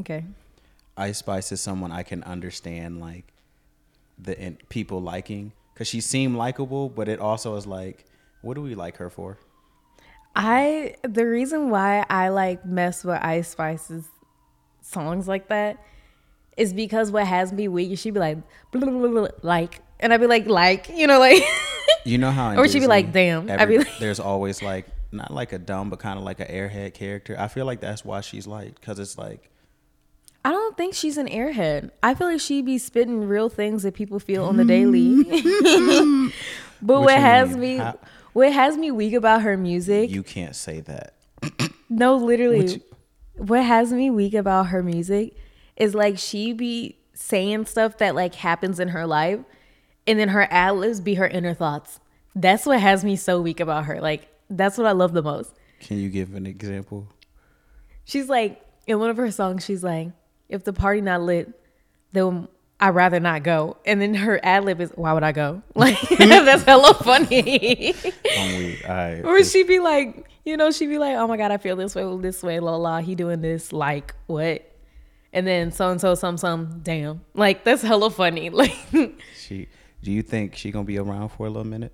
Okay. Ice Spice is someone I can understand like the in, people liking because she seemed likable, but it also is like, what do we like her for? I the reason why I like mess with Ice Spice's songs like that is because what has me weak is she'd be like blah, blah, blah, like and I'd be like like you know like You know how, Or she'd be like, "Damn." I'd be like- there's always like not like a dumb, but kind of like an airhead character. I feel like that's why she's liked because it's like I don't think she's an airhead. I feel like she be spitting real things that people feel on the daily. Mm. but What what, has mean? me How- what has me weak about her music you can't say that. No, literally. What What, has me weak about her music is like she be saying stuff that like happens in her life, and then her ad libs be her inner thoughts. That's what has me so weak about her. Like that's what I love the most. Can you give an example? She's like in one of her songs. She's like, "If the party not lit, then I'd rather not go." And then her ad lib is, "Why would I go?" Like that's hella funny. All right. Or she'd be like, you know, she'd be like, oh my God, I feel this way, this way, la la. He doing this, like, what? And then so and so, some, some, damn. Like, that's hella funny. Like, She. Do you think she gonna be around for a little minute?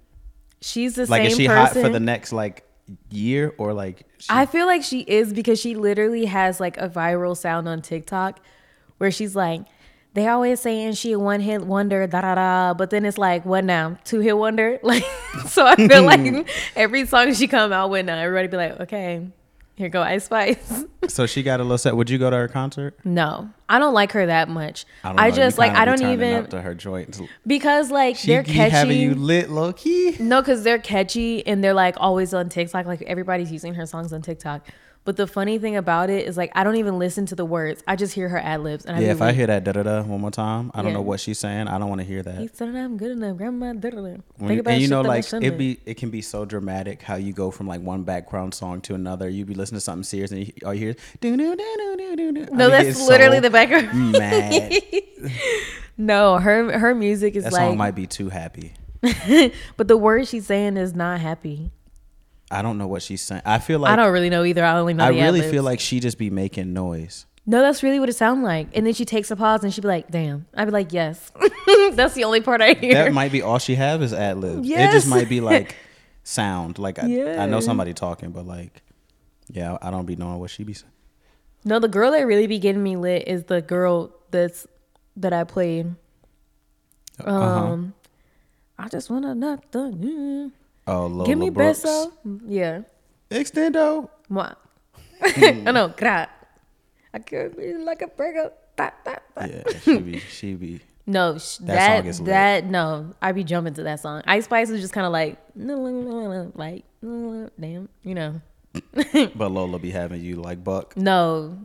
she's the Like, same is she person. hot for the next like year or like? She, I feel like she is because she literally has like a viral sound on TikTok where she's like, they always saying she a one hit wonder, da da da. But then it's like, what now? Two hit wonder? Like, so I feel like every song she come out with now, everybody be like, okay, here go Ice Spice. so she got a little set. Would you go to her concert? No, I don't like her that much. I. You just like I don't even up to her joints. because like She they're catchy. having you lit low key. No, because they're catchy and they're like always on TikTok. Like everybody's using her songs on TikTok. But the funny thing about it is like I don't even listen to the words. I just hear her ad libs. And Yeah, I if I hear that da da da one more time, I don't Yeah. know what she's saying. I don't want to hear that. he said I'm good enough, grandma. da-da-da." When Think you- about and you know, like it be, it can be so dramatic how you go from like one background song to another. You be listening to something serious, and you, all you hear is do do do do do do. No, that's literally the background. Mad. no, her her music is That like, song might be too happy. but the word she's saying is not happy. I don't know what she's saying. I feel like I don't really know either. I only know. I really ad-libs. feel like she just be making noise. No, that's really what it sounds like. And then she takes a pause and she'd be like, damn. I'd be like, yes. that's the only part I hear. That might be all she have is ad libs. It just might be like sound. Like I, I know somebody talking, but like, yeah, I don't be knowing what she be saying. no, the girl that really be getting me lit is the girl that's that I played. Uh-huh. Um I just wanna knock the mm. Oh, Lola Give me Brooks. beso. Yeah. Extendo. Moi. Hmm. oh no, cry. I could be like a breaker. Ta, ta, ta. Yeah, she be, she be. No, sh- That that song is that, no, I be jumping to that song. Ice Spice is just kind of like like damn, you know. But Lola be having you like buck. No,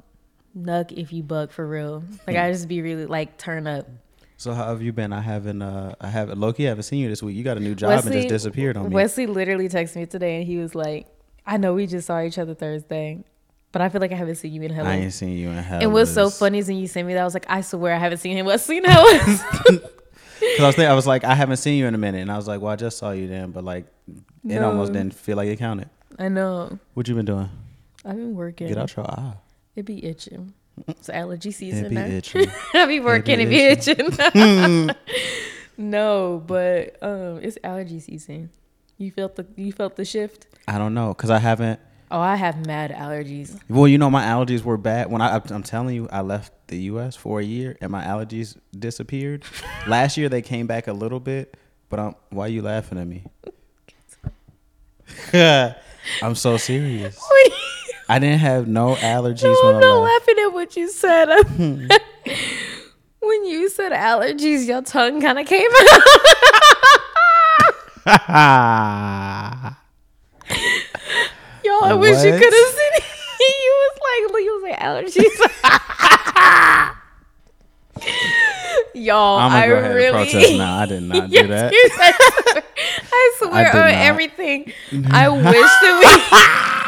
nuck if you bug for real. Like I just be really like turn up. So how have you been? I haven't. Uh, I haven't. Loki, I haven't seen you this week. You got a new job and just disappeared on me. Wesley literally texted me today and he was like, "I know we just saw each other Thursday, but I feel like I haven't seen you in a hell." I ain't seen you in a hell. And what's so funny is when you sent me that I was like, "I swear I haven't seen him." Wesley knows. Because I was, thinking, I was like, I haven't seen you in a minute, and I was like, well, I just saw you then, but like, it almost didn't feel like it counted. I know. What you been doing? I've been working. Get out your eye. It be itching. It's allergy season. It be itching. I be working. It be be itching. no, but um, it's allergy season. You felt the you felt the shift. I don't know, cause I haven't. Oh, I have mad allergies. Well, you know, my allergies were bad when I. I'm telling you, I left the U.S. for a year, and my allergies disappeared. Last year they came back a little bit, but I'm. Why are you laughing at me? I'm so serious. I didn't have no allergies no, when I'm I left. laughing at what you said. When you said allergies, your tongue kind of came out. Y'all, I wish you could have seen it. you was like, you was like allergies. Y'all, I really. now. I did not do that. said- I swear on everything. I wish that we.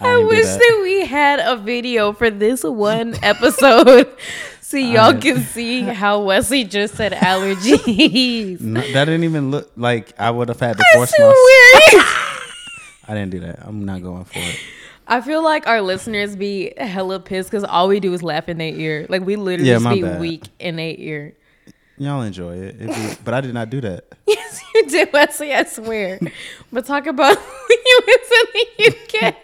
I, didn't wish that. that. we had a video for this one episode, so y'all I- can see how Wesley just said allergies. No, that didn't even look like I would have had to I force myself. I didn't do that. I'm not going for it. I feel like our listeners be hella pissed because all we do is laugh in their ear. Like we literally Yeah, just be bad. weak in their ear. Y'all enjoy it, be- but I did not do that. Yes, you did, Wesley. I swear. but talk about when you was in the UK.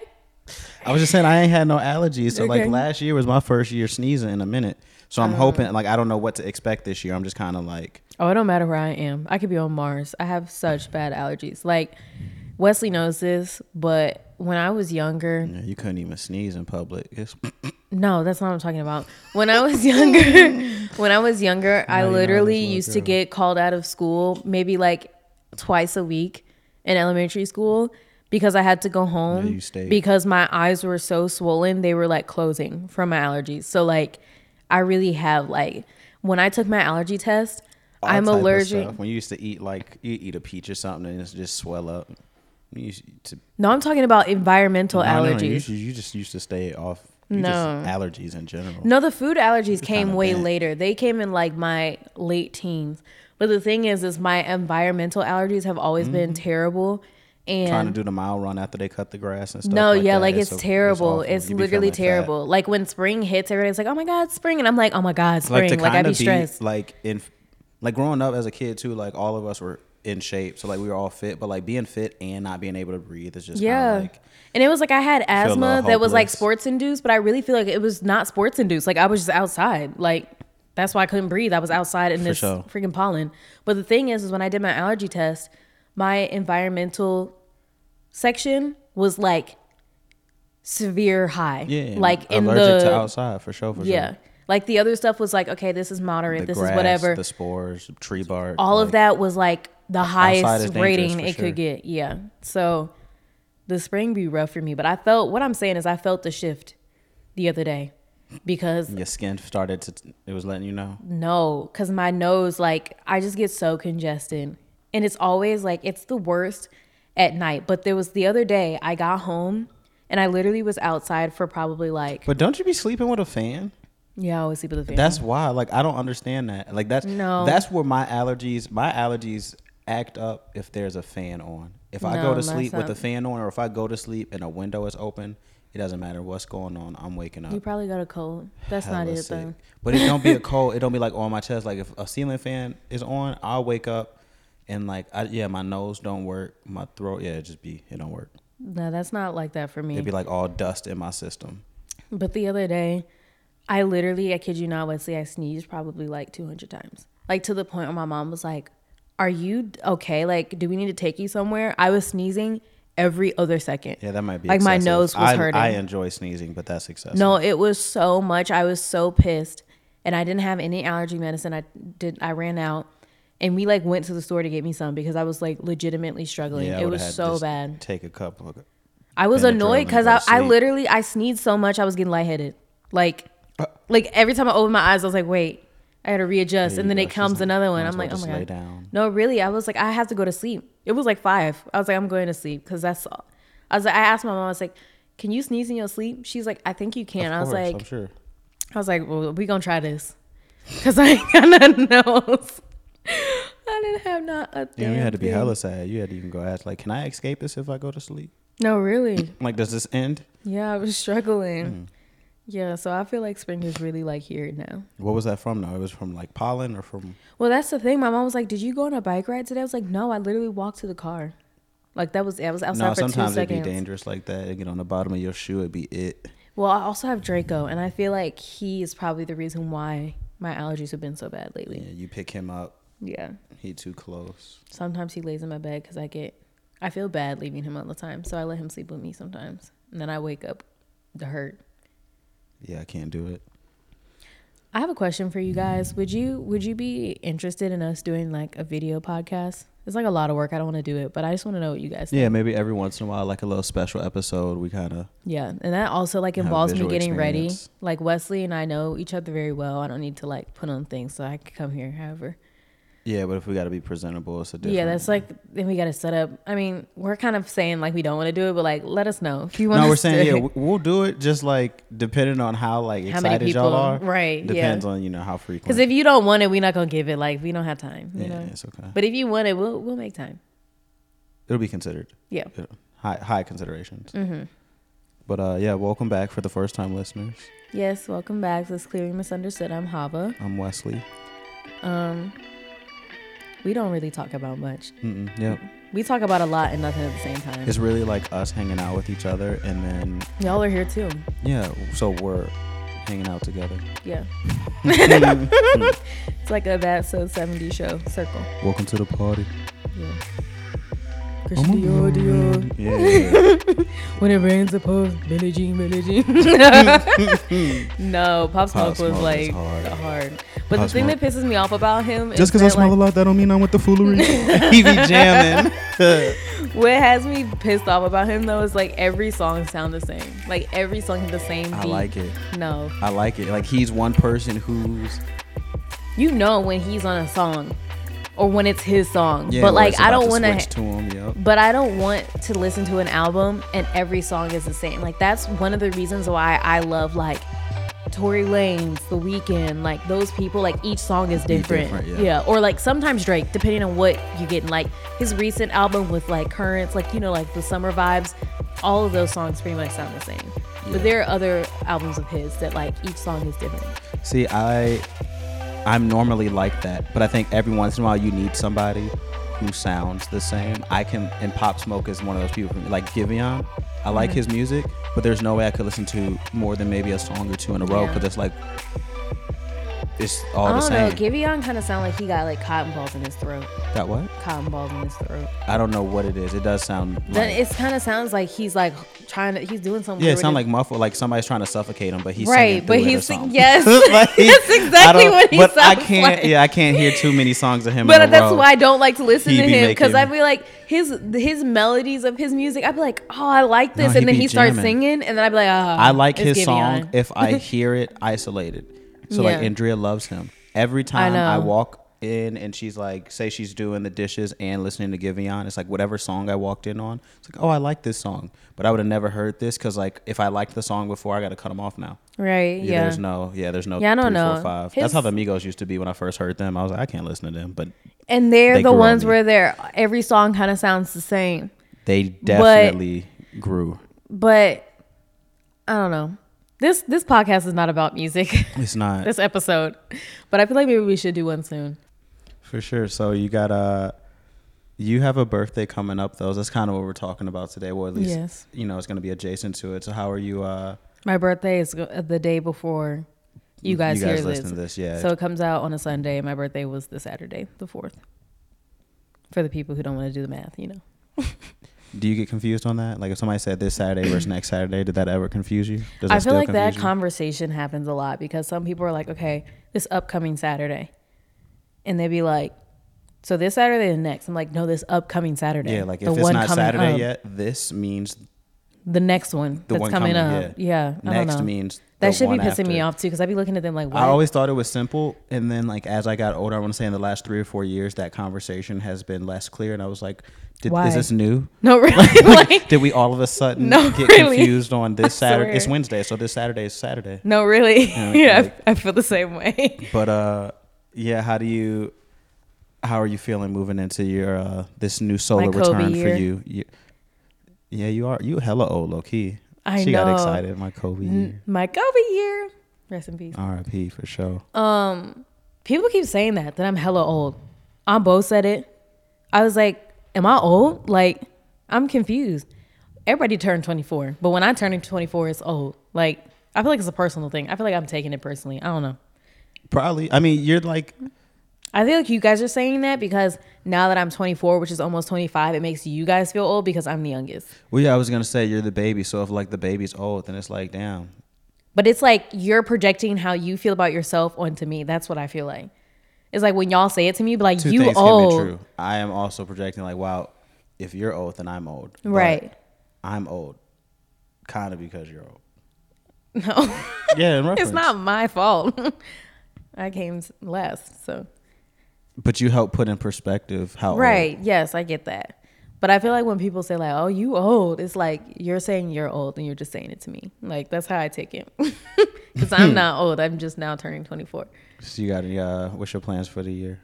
I was just saying I ain't had no allergies. So like last year was my first year sneezing in a minute. So I'm uh. hoping like I don't know what to expect this year. I'm just kind of like Oh, it don't matter where I am. I could be on Mars. I have such bad allergies. Like Wesley knows this, but when I was younger, yeah, you couldn't even sneeze in public. It's, no, that's not what I'm talking about. When I was younger, when I was younger, I Now you know literally used to get called out of school maybe like twice a week in elementary school because I had to go home stayed. because my eyes were so swollen, they were like closing from my allergies. So like I really have like when I took my allergy test, all I'm allergic. When you used to eat like you eat a peach or something and it just swell up. To No, I'm talking about environmental No, no, no, allergies. you, you just used to stay off. You No. just allergies in general. No, the food allergies came way bent. later. They came in like my late teens. But the thing is, is my environmental allergies have always been mm-hmm. terrible. And trying to do the mile run after they cut the grass and stuff. no, like yeah, that, like it's, a- terrible. It's, You literally feeling fat. terrible. Like when spring hits, everybody's like, "Oh my god, spring!" and I'm like, "Oh my god, spring!" to Like, I'd be be stressed. like in, like growing up as a kid too. Like all of us were in shape, so like we were all fit. But like being fit and not being able to breathe is just yeah. Like, and it was like I had asthma that was like sports induced, but I really feel like it was not sports induced. Like I was just outside. Like that's why I couldn't breathe. I was outside in this sure. freaking pollen. But the thing is, is when I did my allergy test, my environmental section was like severe high. yeah, like in allergic the to outside for sure. For yeah. sure. Like the other stuff was like, okay, this is moderate, The this grass, is whatever. the spores, tree bark, All of that was like the highest rating it sure. could get. Yeah. So the spring be rough for me, but I felt what I'm saying is I felt the shift the other day because Your skin started to. It was letting you know. no, because my nose, like, I just get so congested. And it's always like, it's the worst at night. But there was the other day, I got home and I literally was outside for probably like, But don't you be sleeping with a fan? yeah, I always sleep with a fan. That's why. Like I don't understand that. Like that's No. That's where my allergies. My allergies act up if there's a fan on. If I go to sleep with the fan on, or if I go to sleep and a window is open, it doesn't matter what's going on. I'm waking up. you probably got a cold. That's not hella it, sick. though. But it don't be a cold. It don't be like on my chest. Like if a ceiling fan is on, I'll wake up and like I, yeah, my nose don't work. My throat, yeah, it just be it don't work. No, that's not like that for me. It'd be like all dust in my system. But the other day, I literally, I kid you not, Wesley, I sneezed probably like 200 times. Like to the point where my mom was like, Are you okay? Like, do we need to take you somewhere? I was sneezing every other second. Yeah, that might be Like, my nose was I, hurting. I enjoy sneezing, but that's excessive. No, it was so much. I was so pissed. And I didn't have any allergy medicine. I did I ran out. And we like went to the store to get me some because I was like legitimately struggling. Yeah, it was so bad. Take a couple. Of, I was annoyed because I, I literally I sneezed so much I was getting lightheaded. Like like every time I opened my eyes, I was like, wait, I gotta readjust. There and then go. it comes like, another one. I'm well like, oh my god. down. No, really, I was like, I have to go to sleep. It was like five. I was like, I'm going to sleep because that's all. I was like, I asked my mom, I was like, can you sneeze in your sleep? She's like, I think you can. Of I was course, like, I'm sure. I was like, well, we gonna try this because I ain't got nothing else. I didn't have not a thing. Yeah, you had to be hella sad. You had to even go ask, like, can I escape this if I go to sleep? No, really. Like, does this end? Yeah, I was struggling. Mm. Yeah, so I feel like spring is really like here now. What was that from? though? it was from like pollen or from. Well, that's the thing. My mom was like, "Did you go on a bike ride today?" I was like, "No, I literally walked to the car." Like that was I was outside no, for two seconds. sometimes it'd be dangerous like that. It'd get on the bottom of your shoe. It'd be it. Well, I also have Draco, and I feel like he is probably the reason why my allergies have been so bad Yeah, lately. you pick him up. Yeah. He too close. Sometimes he lays in my bed because I get, I feel bad leaving him all the time, so I let him sleep with me sometimes, and then I wake up to hurt. Yeah, I can't do it. I have a question for you guys. Would you would you be interested in us doing like a video podcast? It's like a lot of work. I don't want to do it, but I just want to know what you guys think. Yeah, maybe every once in a while, like a little special episode, we kind of. Yeah, and that also like involves me getting ready. Like Wesley and I know each other very well. I don't need to like put on things, so I can come here. However, Yeah, but if we got to be presentable, it's a different. yeah, that's like then we got to set up. I mean, we're kind of saying like we don't want to do it, but like let us know if you want. No, we're saying to. yeah, we- we'll do it. Just like depending on how like How excited y'all are. right, yeah. Depends on you know how frequent. Because if you don't want it, we're not gonna give it. Like we don't have time. You yeah, know. it's okay. But if you want it, we'll we'll make time. It'll be considered. Yeah. It'll- high high considerations. Mm-hmm. But uh, yeah, welcome back for the first time listeners. Yes, welcome back. This is Clearly Misunderstood. I'm Hava. I'm Wesley. Um, we don't really talk about much. Mm-mm, yep. We talk about a lot and nothing at the same time. It's really like us hanging out with each other, and then Y'all are here too. yeah, so we're hanging out together. Yeah. it's like a That So 70 show circle. Welcome to the party. Yeah. Christian Dior, Dior. Yeah. When it rains, it pours. Billie Jean, Billie Jean. no, Pop Smoke Pop was Smoke is like hard. hard. But Pop the thing Smoke. that pisses me off about him is Just because I smell like, a lot, that don't mean I'm with the foolery. he be jamming. What has me pissed off about him though is like every song sound the same. Like every song has the same beat. I like it. No, I like it. Like he's one person who's you know when he's on a song, or when it's his song. yeah. but like I don't want to. to him. Yep. But I don't want to listen to an album and every song is the same. Like that's one of the reasons why I love like Tory Lanez, The Weeknd, like those people. Like each song is different. different, yeah. Or like sometimes Drake, depending on what you get. Like his recent album with like currents, like you know, like the summer vibes. All of those songs pretty much sound the same. Yeah. But there are other albums of his that like each song is different. See, I I'm normally like that, but I think every once in a while you need somebody who sounds the same. I can and Pop Smoke is one of those people for me. Like Giveon, I like Mm-hmm. his music, but there's no way I could listen to more than maybe a song or two in a row Yeah. because it's like it's all I the don't know. same. Giveon kind of sound like he got like cotton balls in his throat. Got what? Cotton balls in his throat. I don't know what it is. It does sound Then like it kind of sounds like he's like trying to. He's doing something. yeah, it weird sounds like muffled, like somebody's trying to suffocate him, but he's Right, but through it or he's yes. Like, That's exactly what he But I can't. like. Yeah, I can't hear too many songs of him. But that's row. why I don't like to listen He to be him because I'd be like his his melodies of his music. I'd be like, oh, I like this, No, and then he starts singing, and then I'd be like, oh, I like his song if I hear it isolated. So like Andrea loves him. Every time I, know. walk in and she's like, say she's doing the dishes and listening to Giveon, it's like whatever song I walked in on. It's like, oh, I like this song, but I would have never heard this because like if I liked the song before, I got to cut them off now. right? Yeah, Yeah, there's no, yeah, there's no. Yeah, I don't three, four, know. five. His- That's how the Migos used to be when I first heard them. I was like, I can't listen to them, but and they're They the ones where they're every song kind of sounds the same, they definitely grew. but I don't know. This this podcast is not about music. It's not this episode, but I feel like maybe we should do one soon. For sure. So you got uh you have a birthday coming up though. That's kind of what we're talking about today. Well, at least Yes. you know it's going to be adjacent to it. So how are you uh My birthday is the day before you guys, you guys hear listen this. to this? Yeah. So it comes out on a Sunday. My birthday was the Saturday, the fourth. For the people who don't want to do the math, you know. Do you get confused on that? Like if somebody said this Saturday versus next Saturday, did that ever confuse you? Does I feel like that you? conversation happens a lot because some people are like, okay, this upcoming Saturday. And they'd be like, so this Saturday and next. I'm like, no, this upcoming Saturday. yeah, like The if it's one not Saturday up. yet, this means The next one The that's one coming, coming, up. Yeah. I don't next know. means that should be pissing me off too because I'd be looking at them like, what? I always thought it was simple, and then like as I got older, I want to say in the last three or four years, that conversation has been less clear, and I was like, did? "Is this new? no, really. like, like, did we all of a sudden No, get really. confused on this Saturday? It's. Wednesday, so this Saturday is Saturday. no, really. Yeah, Yeah, I, I feel the same way. But uh, yeah, how do you? How are you feeling moving into your uh this new solar return year. for you? you? Yeah, you are. You hella old, low key. I she know. got excited. My Kobe year. N- My Kobe year. Rest in peace. R.I.P. for sure. Um, people keep saying that that I'm hella old. Both said it. I was like, am I old? Like, I'm confused. Everybody turned 24, but when I turn 24, it's old. Like, I feel like it's a personal thing. I feel like I'm taking it personally. I don't know. Probably. I mean, you're like I feel like you guys are saying that because now that I'm 24, which is almost 25, it makes you guys feel old because I'm the youngest. Well, yeah, I was gonna say you're the baby. So if like the baby's old, then it's like, damn. But it's like you're projecting how you feel about yourself onto me. That's what I feel like. It's like when y'all say it to me, be like, Two you things old. can be true. I am also projecting like, wow, if you're old, then I'm old. But Right. I'm old, kind of because you're old. No. Yeah, it's not my fault. I came last, so But you help put in perspective how old- right. Yes, I get that. But I feel like when people say like, "Oh, you old," it's like you're saying you're old and you're just saying it to me. Like that's how I take it. Because I'm not old. I'm just now turning 24. So you got any? Uh, what's your plans for the year?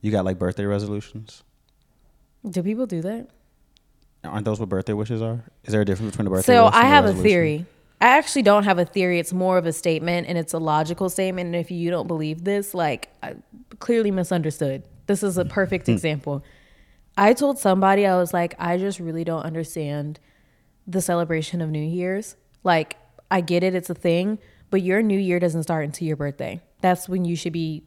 You got like birthday resolutions? Do people do that? Aren't those what birthday wishes are? Is there a difference between a birthday So I have a theory. I actually don't have a theory. It's more of a statement and it's a logical statement. And if you don't believe this, like I clearly misunderstood. This is a perfect Hmm. example. I told somebody, I was like, I just really don't understand the celebration of New Year's. Like, I get it, it's a thing, but your New Year doesn't start until your birthday. That's when you should be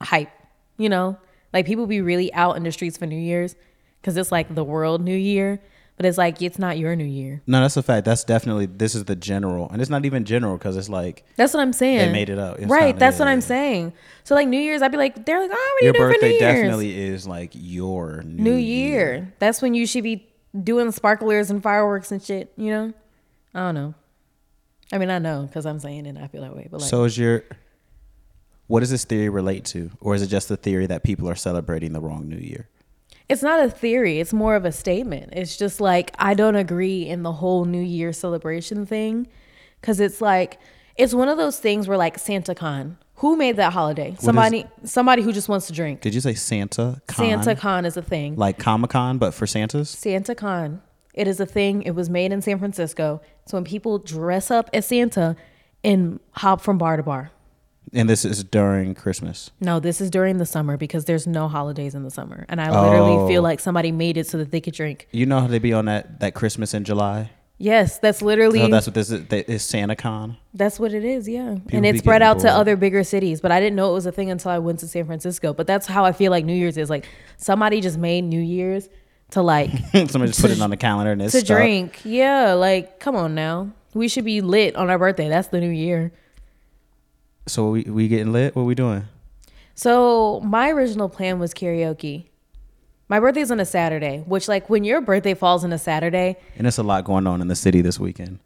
hype, you know? Like, people be really out in the streets for New Year's because it's like the world New Year, but it's like, it's not your New Year. No, that's a fact. That's definitely this is the general, and it's not even general because it's like That's what I'm saying. They made it up. It's right. not- that's yeah, what I'm saying. So like New Year's, I'd be like, they're like, oh, what are you your doing for New birthday Year's? definitely is like your new, New year. That's when you should be doing sparklers and fireworks and shit. You know? I don't know. I mean, I know because I'm saying it. and I feel that way. But like, So is your what does this theory relate to, or is it just the theory that people are celebrating the wrong New Year? It's not a theory. It's more of a statement. It's just like I don't agree in the whole New Year celebration thing because it's like it's one of those things where like Santa Con. Who made that holiday? Somebody. somebody who just wants to drink. Did you say Santa Con? Santa Con is a thing. like Comic Con, but for Santas. Santa Con. It is a thing. It was made in San Francisco. So when people dress up as Santa and hop from bar to bar. And this is during Christmas. No, this is during the summer because there's no holidays in the summer. And I literally Oh. feel like somebody made it so that they could drink. You know how they be on that that Christmas in July. Yes, that's literally No, that's, that's what this is. That is Santa Con. That's what it is, yeah. and be it's spread getting out to bored. other bigger cities, but I didn't know it was a thing until I went to San Francisco. But that's how I feel like New Year's is. Like somebody just made New Year's to like Somebody just put it on the calendar and it's to stuck. drink. Yeah, like come on now. We should be lit on our birthday. That's the new year. So we we getting lit. What we doing? So my original plan was karaoke. My birthday's on a Saturday, which like when your birthday falls on a Saturday, And it's a lot going on in the city this weekend.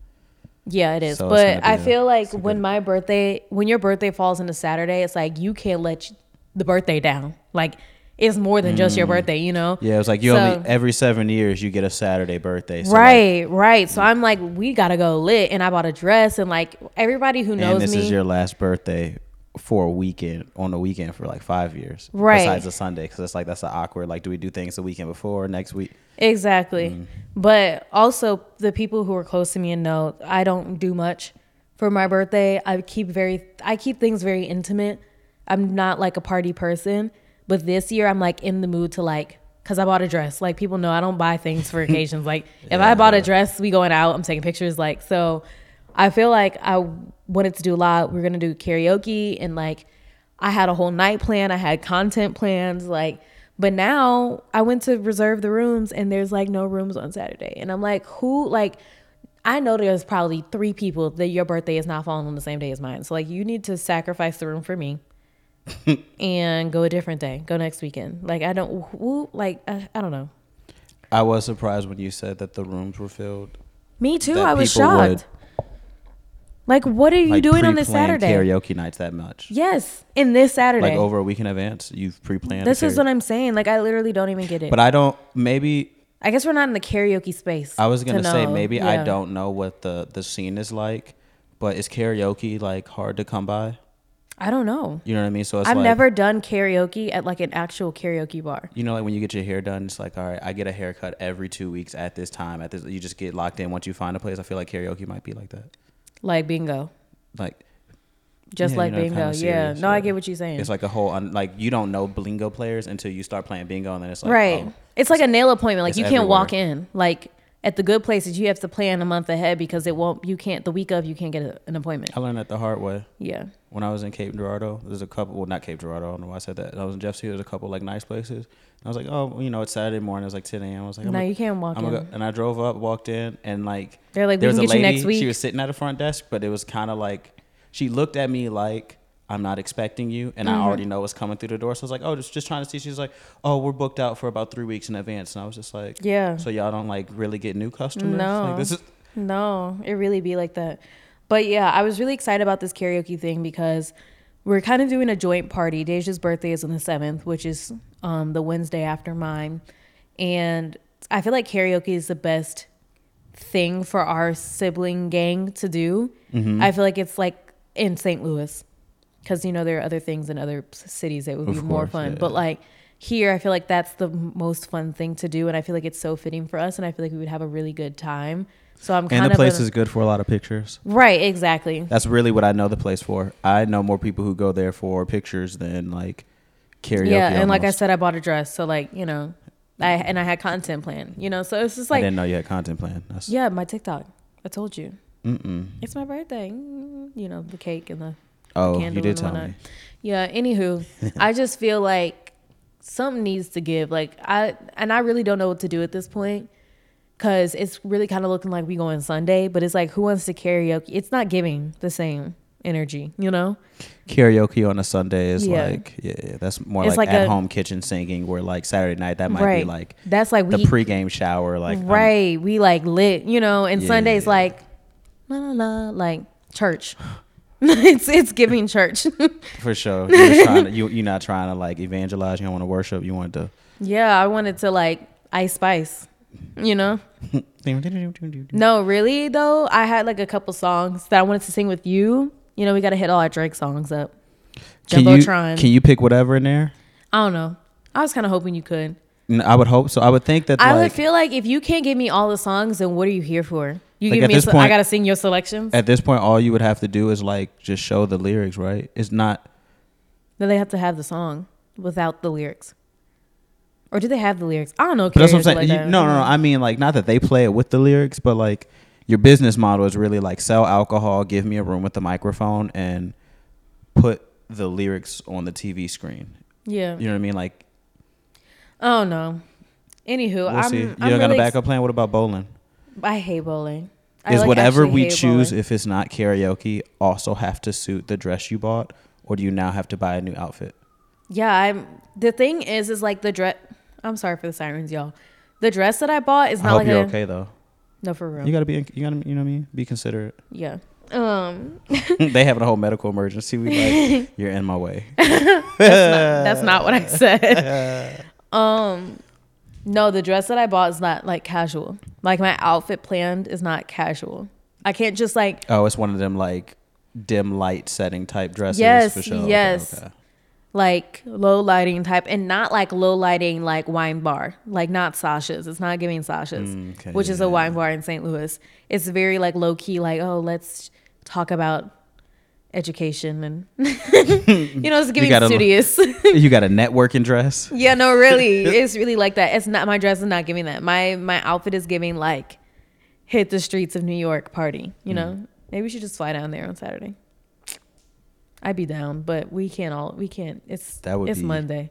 yeah, it is. So but I a- feel like when good- my birthday, when your birthday falls on a Saturday, it's like you can't let the birthday down. Like it's more than just your birthday, you know? Mm. Yeah, it was like you So- only every seven years you get a Saturday birthday. So like, right, right. So I'm like, we gotta go lit, and I bought a dress, and like everybody who knows me. and this me, is your last birthday for a weekend on the weekend for like five years, Right. Besides a Sunday, because it's like that's the awkward. Like, do we do things the weekend before or next week? Exactly. Mm. But also the people who are close to me and know I don't do much for my birthday. I keep very I keep things very intimate. I'm not like a party person, but this year I'm like in the mood to like cuz I bought a dress. Like people know I don't buy things for occasions. Like if I bought a dress, we going out, I'm taking pictures like so I feel like I wanted to do a lot. We are going to do karaoke and like I had a whole night plan. I had content plans like but now I went to reserve the rooms and there's like no rooms on Saturday. And I'm like, who like I know there's probably three people that your birthday is not falling on the same day as mine. So like you need to sacrifice the room for me. and go a different day. Go next weekend. Like I don't who like I, I don't know. I was surprised when you said that the rooms were filled. Me too. I was people would, shocked. Like what are you like, doing on this Saturday? Karaoke nights that much. Yes, in this Saturday. Like over a week in advance, you've pre-planned. this is what I'm saying. Like I literally don't even get it. But I don't. Maybe I guess we're not in the karaoke space. I was gonna to say know. maybe I don't know what the the scene is like, but is karaoke like hard to come by? I don't know. You know what I mean? So it's I've like, never done karaoke at like an actual karaoke bar. You know, like when you get your hair done, it's like, all right, I get a haircut every two weeks at this time. At this, you just get locked in once you find a place. I feel like karaoke might be like that. Like bingo. Like Just Yeah, like you know, bingo. yeah. No, I get what you're saying. it's like a whole un, like you don't know bingo players until you start playing bingo, and then it's like, right. oh, it's like a nail appointment. Like you can't everywhere. walk in. Like at the good places, you have to plan a month ahead because it won't. You can't the week of. You can't get a, an appointment. I learned that the hard way. Yeah. When I was in Cape Girardeau, there's a couple. Well, not Cape Girardeau. I don't know why I said that. I was in Jeff City. There's a couple like nice places. And I was like, oh, you know, it's Saturday morning. It was like 10 a.m. I was like, No, you can't walk I'm in. go. And I drove up, walked in, and like They're like, there we was can a lady. next week. She was sitting at the front desk, but it was kind of like she looked at me like. I'm not expecting you, and Mm-hmm. I already know what's coming through the door. So I was like, "Oh, just just trying to see." She's like, "Oh, we're booked out for about three weeks in advance," and I was just like, Yeah. So y'all don't like really get new customers? No. like, this is No, it really be like that. But yeah, I was really excited about this karaoke thing because we're kind of doing a joint party. Deja's birthday is on the seventh, which is um, the Wednesday after mine, and I feel like karaoke is the best thing for our sibling gang to do. I feel like it's like in St. Louis because you know there are other things in other cities that would be Of more fun. yeah. But like here I feel like that's the most fun thing to do, and I feel like it's so fitting for us, and I feel like we would have a really good time. So I'm kind And the of place is good for a lot of pictures. right, exactly. That's really what I know the place for. I know more people who go there for pictures than like karaoke. yeah, and like I said, I bought a dress, so like you know, I and I had content plan, you know, so it's just like I didn't know you had content plan. That's, yeah, my TikTok. I told you Mm-mm. it's my birthday. Mm, You know, the cake and the Oh, you candle did tell whatnot. me. Yeah. Anywho, I just feel like something needs to give. Like I and I really don't know what to do at this point because it's really kind of looking like we going Sunday, but it's like who wants to karaoke? It's not giving the same energy, you know? Karaoke on a Sunday is Yeah. like yeah, yeah, that's more like, like a- at home kitchen singing. Where like Saturday night that might right. be like that's like the we pregame shower. Like right. we like lit, you know. And Yeah, Sunday's yeah. like la la la, like church. it's it's giving church. for sure. You're trying to, you you're not trying to like evangelize. You don't want to worship. You want to. yeah, I wanted to like ice spice, you know. No, really though. I had like a couple songs that I wanted to sing with you. You know, we got to hit all our Drake songs up. Can you can you pick whatever in there? I don't know. I was kind of hoping you could. I would hope so. I would think that I like would feel like if you can't give me all the songs, then what are you here for? You Like, give me. A, se- I gotta sing your selections. at this point, all you would have to do is like just show the lyrics, right? It's not. then they have to have the song without the lyrics. Or do they have the lyrics? I don't know. But that's what I'm saying. like You- no, no, no. I mean, like, not that they play it with the lyrics, but like, your business model is really like sell alcohol, give me a room with a microphone, and put the lyrics on the TV screen. Yeah. You know what I mean? Like, Oh no. Anywho, we'll I'm. see. You I'm don't got a really backup plan. What about bowling? I hate bowling. I, Is like, whatever we choose, bowling. if it's not karaoke, also have to suit the dress you bought, or do you now have to buy a new outfit? Yeah, I'm. The thing is, is like the dress. I'm sorry for the sirens, y'all. The dress that I bought is not I not hope like you're a okay though. no for real. You gotta be, you gotta, you know what I mean? Be considerate. yeah. Um, they having a whole medical emergency. We like, you're in my way. that's not what I said. um, no, the dress that I bought is not like casual. Like my outfit planned is not casual. I can't just like Oh, it's one of them like dim light setting type dresses. Yes, for sure. Okay, yes. okay. Like low lighting type and not like low lighting like wine bar. Like not sasha's. It's not giving sasha's Mm, okay, which is a wine bar in st louis. It's very like low key like oh let's talk about education and you know it's giving gotta- studious. you got a networking dress. yeah no really. It's really like that. It's not my dress is not giving that. My my outfit is giving like hit the streets of new york party you know? Mm. maybe we should just fly down there on saturday i'd be down but we can't all we can't it's That would it's be monday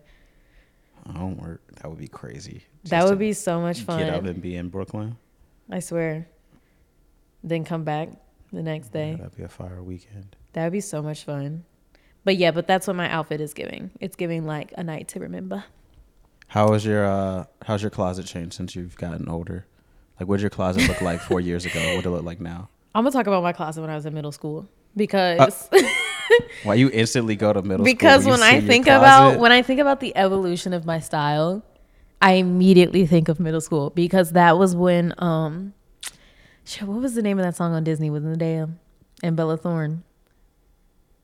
I don't work. That would be crazy. that would be so much fun Get out and be in Brooklyn. i swear then come back the next Yeah, day that'd be a fire weekend. that would be so much fun but yeah but that's what my outfit is giving it's giving like a night to remember How was your uh how's your closet changed since you've gotten older? Like what did your closet look like four years ago? What did it look like now? i'm gonna talk about my closet when i was in middle school because Why you instantly go to middle because school? Because when I think about when I think about the evolution of my style, I immediately think of middle school because that was when um shit, what was the name of that song on Disney with Zendaya and Bella Thorne?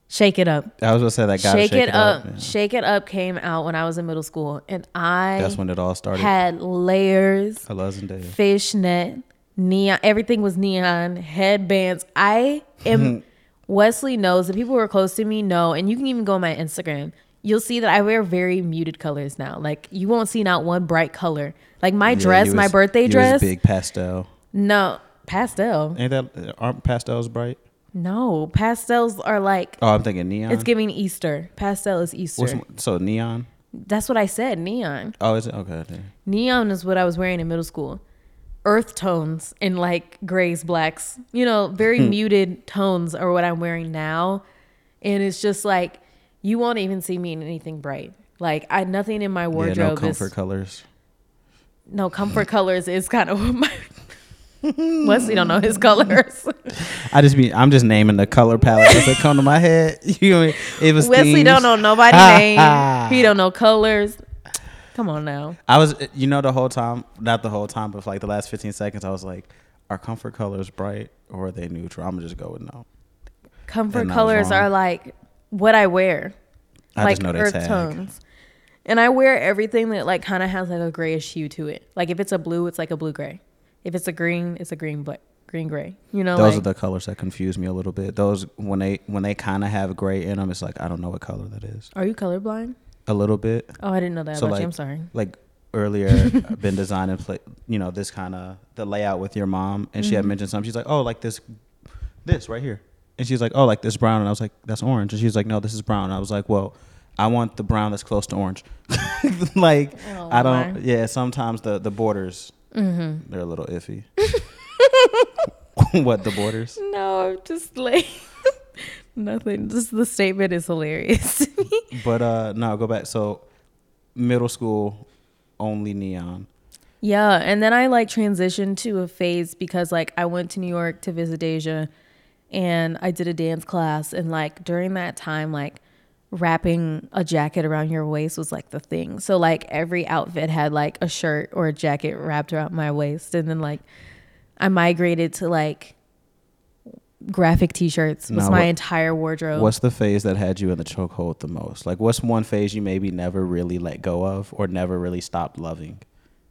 Shake It Up. I was gonna say that guy Shake, It, Up. yeah. Shake It Up came out when I was in middle school and I That's when it all started. had layers, I love Zendaya. fishnet, neon, everything was neon, headbands. I am Wesley knows the people who are close to me know, and you can even go on my Instagram. You'll see that I wear very muted colors now. Like you won't see not one bright color. Like my Yeah, dress, you my birthday you was dress. big pastel. No, pastel. Ain't that aren't pastels bright? No, pastels are like Oh, I'm thinking neon. it's giving Easter. Pastel is Easter. What's, so neon. That's what I said. Neon. Oh, is it okay? okay. Neon is what I was wearing in middle school. Earth tones in like grays, blacks, you know, very Hmm. muted tones are what I'm wearing now. And it's just like you won't even see me in anything bright. Like I had nothing in my Yeah, wardrobe no comfort is colors. no comfort colors is kind of what my Wesley don't know his colors. I just mean I'm just naming the color palette as they come to my head. You know, what I mean? it was Wesley themes. don't know nobody name. He don't know colors. Come on now. I was, you know, the whole time, not the whole time, but for like the last 15 seconds, I was like, are comfort colors bright or are they neutral? I'm gonna just go with no. Comfort And I was colors are like what I wear. I like just know they earth tag. tones. And I wear everything that like kind of has like a grayish hue to it. Like if it's a blue, it's like a blue gray. If it's a green, it's a green black, green gray. You know, Those like, are the colors that confuse me a little bit. Those when they when they kind of have gray in them, it's like I don't know what color that is. Are you colorblind? A little bit. Oh, I didn't know that So, about you. like- I'm sorry. Like earlier, I've been designing, play, you know, this kind of the layout with your mom, and Mm-hmm. she had mentioned something. She's like, "Oh, like this, this right here," and she's like, "Oh, like this brown," and I was like, "That's orange," and she's like, "No, this is brown." And I was like, "Well." I want the brown that's close to orange. like Oh, I don't. Yeah, sometimes the the borders Mm-hmm. they're a little iffy. what the borders? No, I'm just like nothing. Just the statement is hilarious to me. But uh no, go back. So middle school only neon. Yeah, and then I like transitioned to a phase because like I went to New York to visit Deja and I did a dance class and like during that time like wrapping a jacket around your waist was like the thing. So like every outfit had like a shirt or a jacket wrapped around my waist and then like I migrated to like graphic t-shirts was Now, my what- entire wardrobe. What's the phase that had you in the chokehold the most? Like what's one phase you maybe never really let go of or never really stopped loving,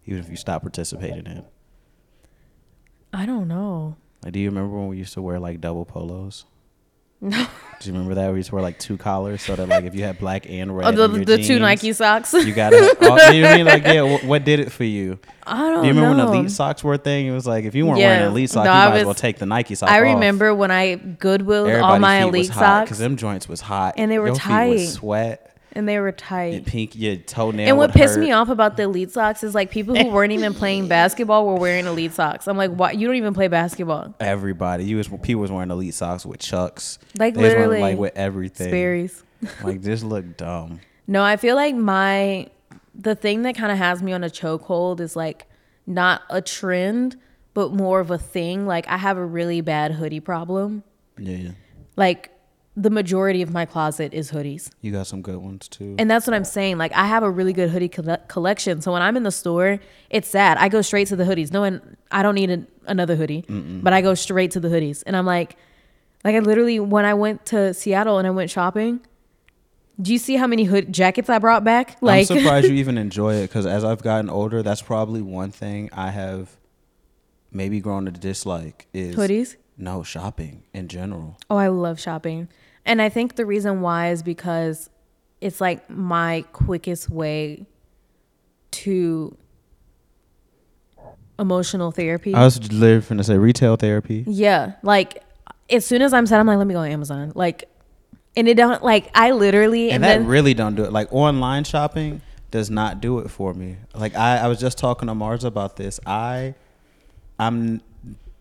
even if you stopped participating in? I don't know. Like do you remember when we used to wear like double polos? No. Do you remember that? We used wore like two collars so that like if you had black and oh, red, Oh, the, the two Nike socks. You gotta, oh, you know I mean? Like, yeah, what, what did it for you? I don't know. Do you remember know. when elite socks were a thing? It was like if you weren't Yeah. wearing elite socks, No, you I might as well take the Nike socks. I off. remember when I Goodwilled all my elite hot socks because them joints was hot And they were Your tight. Was sweat. And they were tight. Your pink, your toenail. And what would pissed hurt. me off about the elite socks is like people who weren't even playing basketball were wearing elite socks. I'm like, why? You don't even play basketball. Everybody, you was people was wearing elite socks with chucks. Like, They was wearing, literally, like with everything. Sperry's. Like this looked dumb. No, I feel like my the thing that kind of has me on a chokehold is like not a trend, but more of a thing. Like I have a really bad hoodie problem. Yeah, yeah. Like the majority of my closet is hoodies. You got some good ones too. And that's what I'm saying. Like I have a really good hoodie colle- collection. So when I'm in the store, it's sad. I go straight to the hoodies. No one, I don't need a, another hoodie, but I go straight to the hoodies. And I'm like, like I literally when I went to Seattle and I went shopping, do you see how many hood jackets I brought back? Like I'm surprised you even enjoy it because as I've gotten older, that's probably one thing I have maybe grown to dislike is hoodies. No shopping in general. Oh, I love shopping. And I think the reason why is because it's like my quickest way to emotional therapy. I was literally going to say retail therapy. Yeah, like as soon as I'm set, I'm like, let me go on Amazon. Like, and it don't like I literally and and, that then really don't do it. Like online shopping does not do it for me. Like I, I was just talking to Mars about this. I, I'm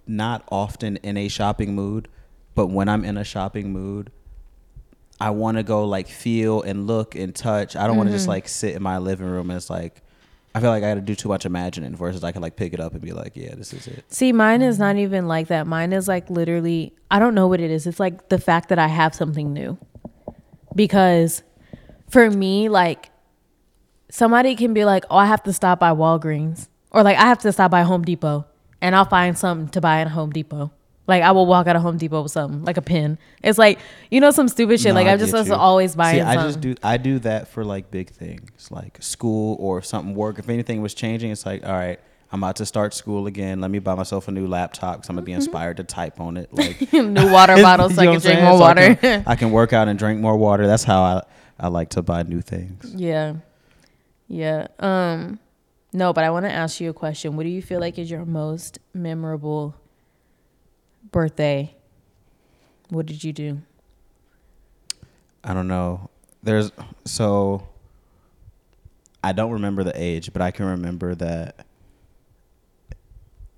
not often in a shopping mood, but when I'm in a shopping mood, I want to go like feel and look and touch. I don't want to just mm-hmm. like sit in my living room and it's like. I feel like I got to do too much imagining versus I can like pick it up and be like, yeah, this is it. see mine is not mm-hmm. even like that. Mine is like literally I don't know what it is. It's like the fact that I have something new. Because for me, like somebody can be like, "Oh, I have to stop by Walgreens," or like I have to stop by Home Depot, and I'll find something to buy at Home Depot. Like I will walk out of Home Depot with something, like a pin. It's like you know some stupid shit. No, like I I'm just get supposed you. to always buying See, I something. just do I do that for like big things like school or something work. If anything was changing, it's like all right, I'm about to start school again. Let me buy myself a new laptop because I'm gonna be inspired to type on it. Like New water bottles so I can drink more So I water. can- I can work out and drink more water. That's how I I like to buy new things. yeah. Yeah. Um no, but I want to ask you a question. What do you feel like is your most memorable birthday? What did you do? I don't know. There's so I don't remember the age, but I can remember that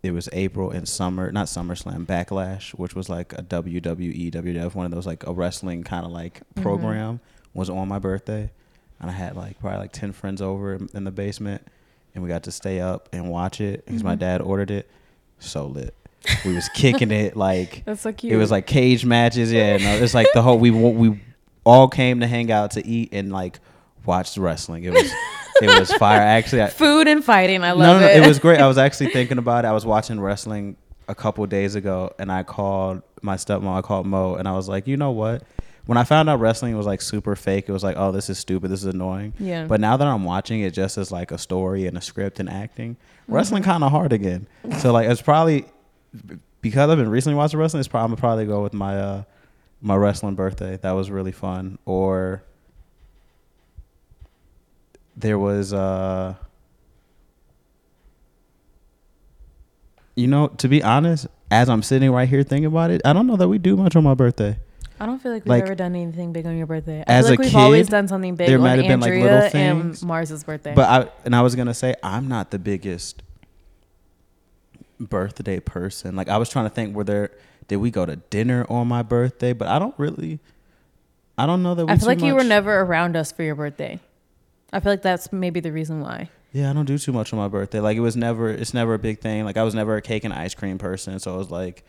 it was April and summer, not SummerSlam, Backlash, which was like a WWE, WWF, one of those like a wrestling kind of like mm-hmm. program, was on my birthday, and I had like probably like ten friends over in- in the basement, and we got to stay up and watch it because my mm-hmm. dad ordered it. So lit. We was kicking it like That's so cute. it was like cage matches. Yeah, no, it's like the whole we we all came to hang out to eat and like watch wrestling. It was it was fire. Actually, I, food and fighting. I no, love no, it. it was great. I was actually thinking about it. I was watching wrestling a couple days ago, and I called my stepmom. I called Mo, and I was like, you know what? when I found out wrestling was like super fake, it was like, oh, this is stupid, this is annoying. Yeah. But now that I'm watching it just as like a story and a script and acting, Mm-hmm. wrestling kind of hard again. So like it's probably because I've been recently watching wrestling. It's probably I'm gonna probably go with my uh my wrestling birthday. That was really fun. Or there was uh you know to be honest as i'm sitting right here thinking about it i don't know that we do much on my birthday I don't feel like we've Like, ever done anything big on your birthday. I as feel like a we've always done something big there on might have been, like, Andrea little things. and Mars's birthday. but i and i was gonna say i'm not the biggest birthday person like i was trying to think were there did we go to dinner on my birthday but i don't really i don't know that we I feel like you were never around us for your birthday. I feel like that's maybe the reason why. Yeah, I don't do too much on my birthday. Like it was never it's never a big thing. Like I was never a cake and ice cream person, so I was like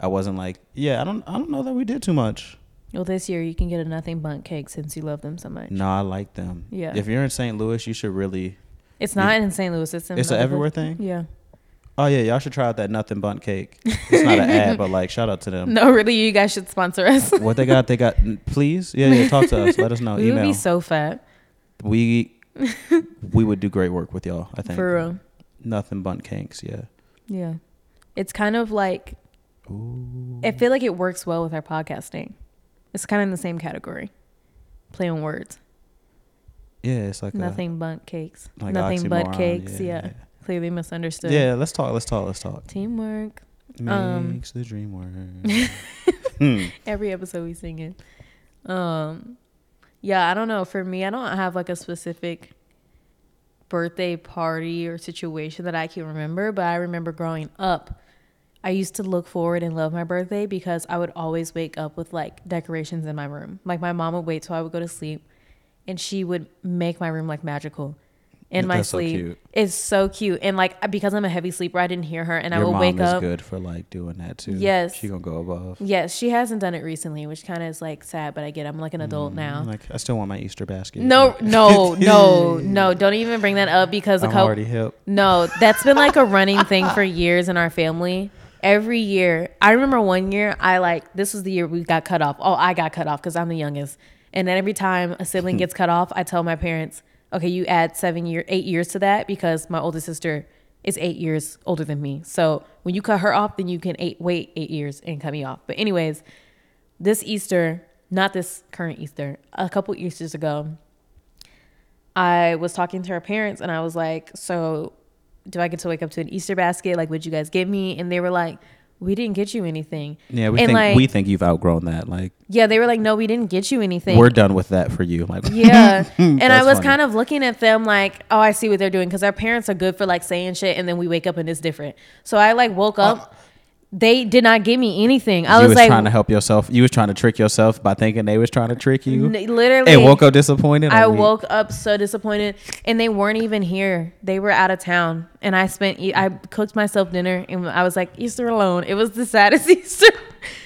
I wasn't like, yeah, I don't I don't know that we did too much. Well, this year you can get a nothing bundt cake since you love them so much. No, I like them. Yeah. If you're in St. Louis, you should really It's not in St. Louis. It's in It's an everywhere thing? Yeah. Oh yeah, y'all should try out that nothing bundt cake. It's not an ad, but like shout out to them. No, really, you guys should sponsor us. What they got? They got please? Yeah, yeah, talk to us. Let us know. we would be so fat. we we would do great work with y'all, I think. For real. Nothing bundt cakes, yeah. Yeah. It's kind of like Ooh. I feel like it works well with our podcasting. It's kind of in the same category. Play on words. Yeah, it's like a- Nothing but cakes. like Nothing but cakes. yeah, Yeah. yeah. Clearly misunderstood. Yeah, let's talk. Let's talk. Let's talk. Teamwork. Um, Makes the dream work. Hmm. Every episode we sing it. Um yeah, I don't know. For me, I don't have like a specific birthday party or situation that I can remember, but I remember growing up, I used to look forward and love my birthday because I would always wake up with like decorations in my room. Like my mom would wait till I would go to sleep and she would make my room like magical in my That's so sleep. cute. It's so cute. And like because I'm a heavy sleeper, I didn't hear her and I Your would mom wake is up. good for like doing that too. Yes. she gonna go above. Yes, she hasn't done it recently, which kind of is like sad, but I get it. I'm like an adult Mm, now. Like I still want my Easter basket. No, no, no, no. Don't even bring that up because a I'm couple. already hip. No, that's been like a running thing for years in our family. Every year, I remember one year I like this was the year we got cut off. Oh, I got cut off because I'm the youngest. And then every time a sibling gets cut off, I tell my parents, "Okay, you add seven year, eight years to that because my older sister is eight years older than me. So when you cut her off, then you can eight wait eight years and cut me off. But anyways, this Easter, not this current Easter, a couple Easters ago, I was talking to her parents and I was like, So do I get to wake up to an Easter basket? Like, would you guys give me? And they were like, We didn't get you anything. Yeah, we And, think like- we think you've outgrown that. Like Yeah, they were like, No, we didn't get you anything. we're done with that for you. Like yeah. And I was funny. kind of looking at them like, oh, I see what they're doing because our parents are good for like saying shit and then we wake up and it's different. So I like woke up. Oh. They did not give me anything. I you was, was like, trying to help yourself. You was trying to trick yourself by thinking they was trying to trick you. n- literally. and woke up disappointed. I woke up so disappointed, and they weren't even here. They were out of town, and I spent. I cooked myself dinner, and I was like Easter alone. It was the saddest Easter.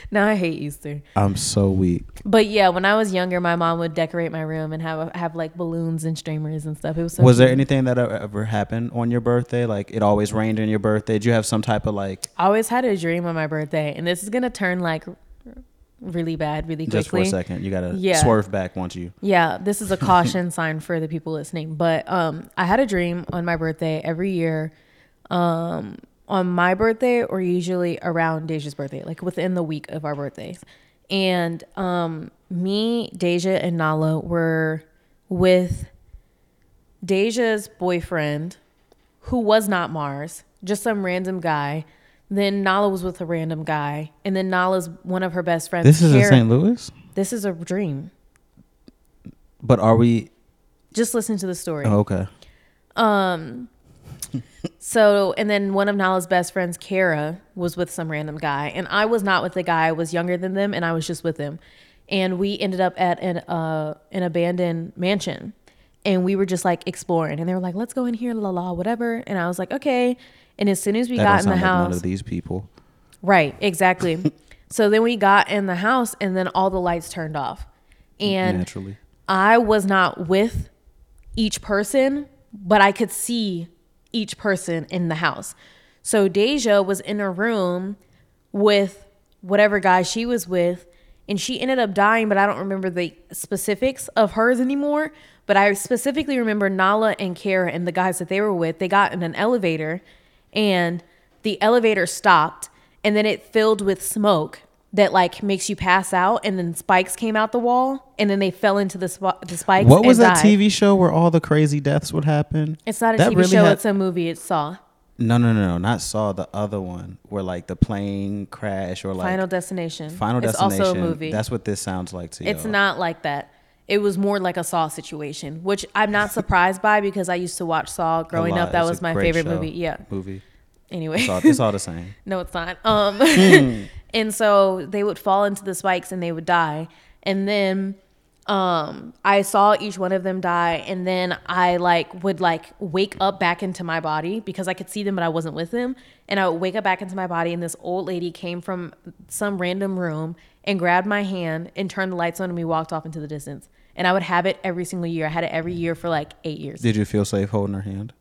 now I hate Easter. I'm so weak. But yeah, when I was younger, my mom would decorate my room and have have like balloons and streamers and stuff. It was so. was there anything that ever- ever happened on your birthday? Like it always rained on your birthday. Did you have some type of like I always had a dream on my birthday, and this is gonna turn like really bad really quickly. just for a second? You gotta Yeah. swerve back once you. Yeah, this is a caution sign for the people listening. But um, I had a dream on my birthday every year. Um, on my birthday, or usually around Deja's birthday, like within the week of our birthdays. And um, me, Deja, and Nala were with Deja's boyfriend, who was not Mars, just some random guy. Then Nala was with a random guy, and then Nala's one of her best friends. This is in St. Louis, This is a dream. but are we? Just listen to the story. Oh, okay. Um. so and then one of Nala's best friends, Kara, was with some random guy, and I was not with the guy. I was younger than them, and I was just with him. And we ended up at an uh an abandoned mansion, and we were just like exploring. And they were like, "Let's go in here, la la, whatever." And I was like, "Okay." And as soon as we that got in the like none house, of these people. Right, exactly. so then we got in the house and then all the lights turned off. And naturally. I was not with each person, but I could see each person in the house. So Deja was in a room with whatever guy she was with, and she ended up dying, but I don't remember the specifics of hers anymore. But I specifically remember Nala and Kara and the guys that they were with. They got in an elevator, and the elevator stopped, and then it filled with smoke that like makes you pass out, and then spikes came out the wall, and then they fell into the, sp- the spikes. What was that died. TV show where all the crazy deaths would happen? It's not a That TV really show. it's a movie. It's Saw. No, no, no, no, not Saw. The other one where like the plane crash or like Final Destination. Final It's Destination. also a movie. That's what this sounds like to you. It's not like that. It was more like a Saw situation, which I'm not surprised by because I used to watch Saw growing up. That was my favorite movie. Yeah. Movie. Anyway, It's all, it's all the same. no, it's not. Um, Hmm. and so they would fall into the spikes and they would die. And then um, I saw each one of them die, and then I like would like wake up back into my body because I could see them, but I wasn't with them. And I would wake up back into my body, and this old lady came from some random room and grabbed my hand and turned the lights on, and we walked off into the distance. And I would have it every single year. I had it every year for like eight years. Did you feel safe holding her hand?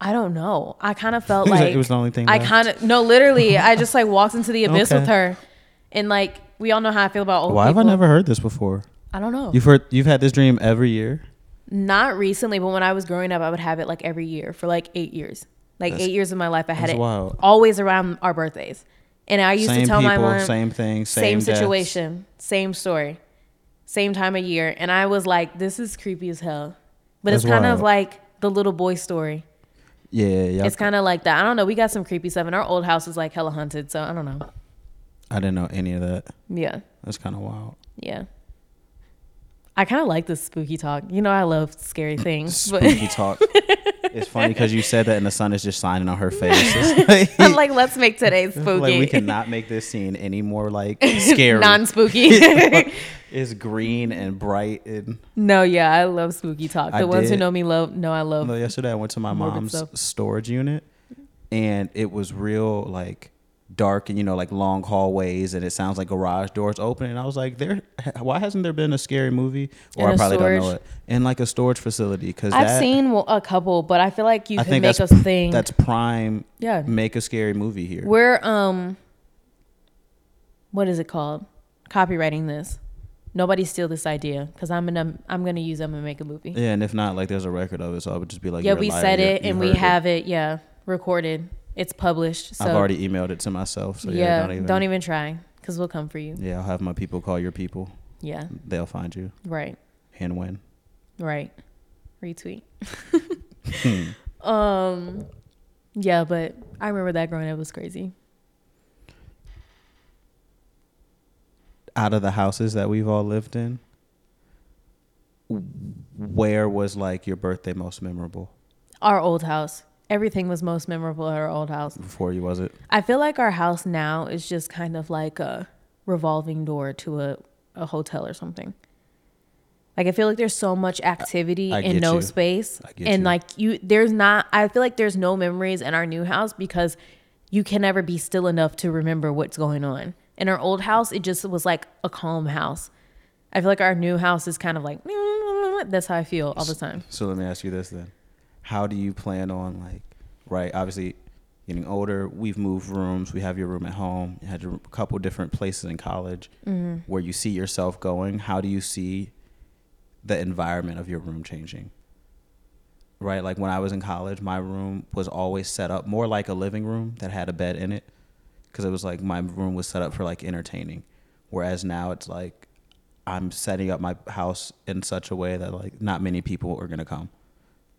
I don't know. I kind of felt like it was the only thing I kind of no, literally. I just like walked into the abyss Okay. with her, and like we all know how I feel about old Why have. I never heard this before? I don't know. You've heard you've had this dream every year. Not recently, but when I was growing up, I would have it like every year for like eight years. Like That's- eight years of my life, I had it wild. always around our birthdays. And I used same to tell people, my mom, same thing, same, same, situation, same story, same time of year. And I was like, this is creepy as hell. But That's it's kind of like the little boy story. Yeah, yeah. It's kind of like that. I don't know. We got some creepy stuff, and our old house is like hella haunted. So I don't know. I didn't know any of that. Yeah. That's kind of wild. Yeah. I kind of like this spooky talk. You know, I love scary mm, things. Spooky talk. It's funny because you said that and the sun is just shining on her face. It's I'm like, let's make today spooky. like we cannot make this scene any more like scary. Non spooky. it's green and bright and no, yeah, I love spooky talk. The I ones who know me love know I love. No, yesterday I went to my mom's stuff. storage unit and it was real like dark and you know like long hallways and it sounds like garage doors open and I was like there why hasn't there been a scary movie or I probably don't know it in like a storage facility cuz I've that seen a couple, but I feel like you I can make a thing that's prime yeah, make a scary movie here. we're um, what is it called? Copyrighting this. Nobody steal this idea because I'm gonna I'm gonna use them and make a movie. Yeah, and if not, like there's a record of it, so I would just be like, yeah, we said it you and we have it. Yeah, recorded. It's published. So I've already emailed it to myself, so yeah, yeah, don't even. don't even try because we'll come for you. Yeah, I'll have my people call your people. Yeah, They'll find you right, and when. right. Retweet. Hmm. um, yeah, but I remember that growing up was crazy. Out of the houses that we've all lived in, where was like your birthday most memorable Our old house. Everything was most memorable at our old house. before you? Was it? I feel like our house now is just kind of like a revolving door to a, a hotel or something. Like I feel like there's so much activity I in get no you. space. I and you. like you there's not I feel like there's no memories in our new house because you can never be still enough to remember what's going on. In our old house, it just was like a calm house. I feel like our new house is kind of like that's how I feel all the time. So let me ask you this then: How do you plan on like, right? Obviously, getting older, we've moved rooms. We have your room at home. You had a couple different places in college Mm-hmm. where you see yourself going. How do you see the environment of your room changing? Right, like when I was in college, my room was always set up more like a living room that had a bed in it, because it was like my room was set up for like entertaining. Whereas now it's like I'm setting up my house in such a way that like not many people are gonna come.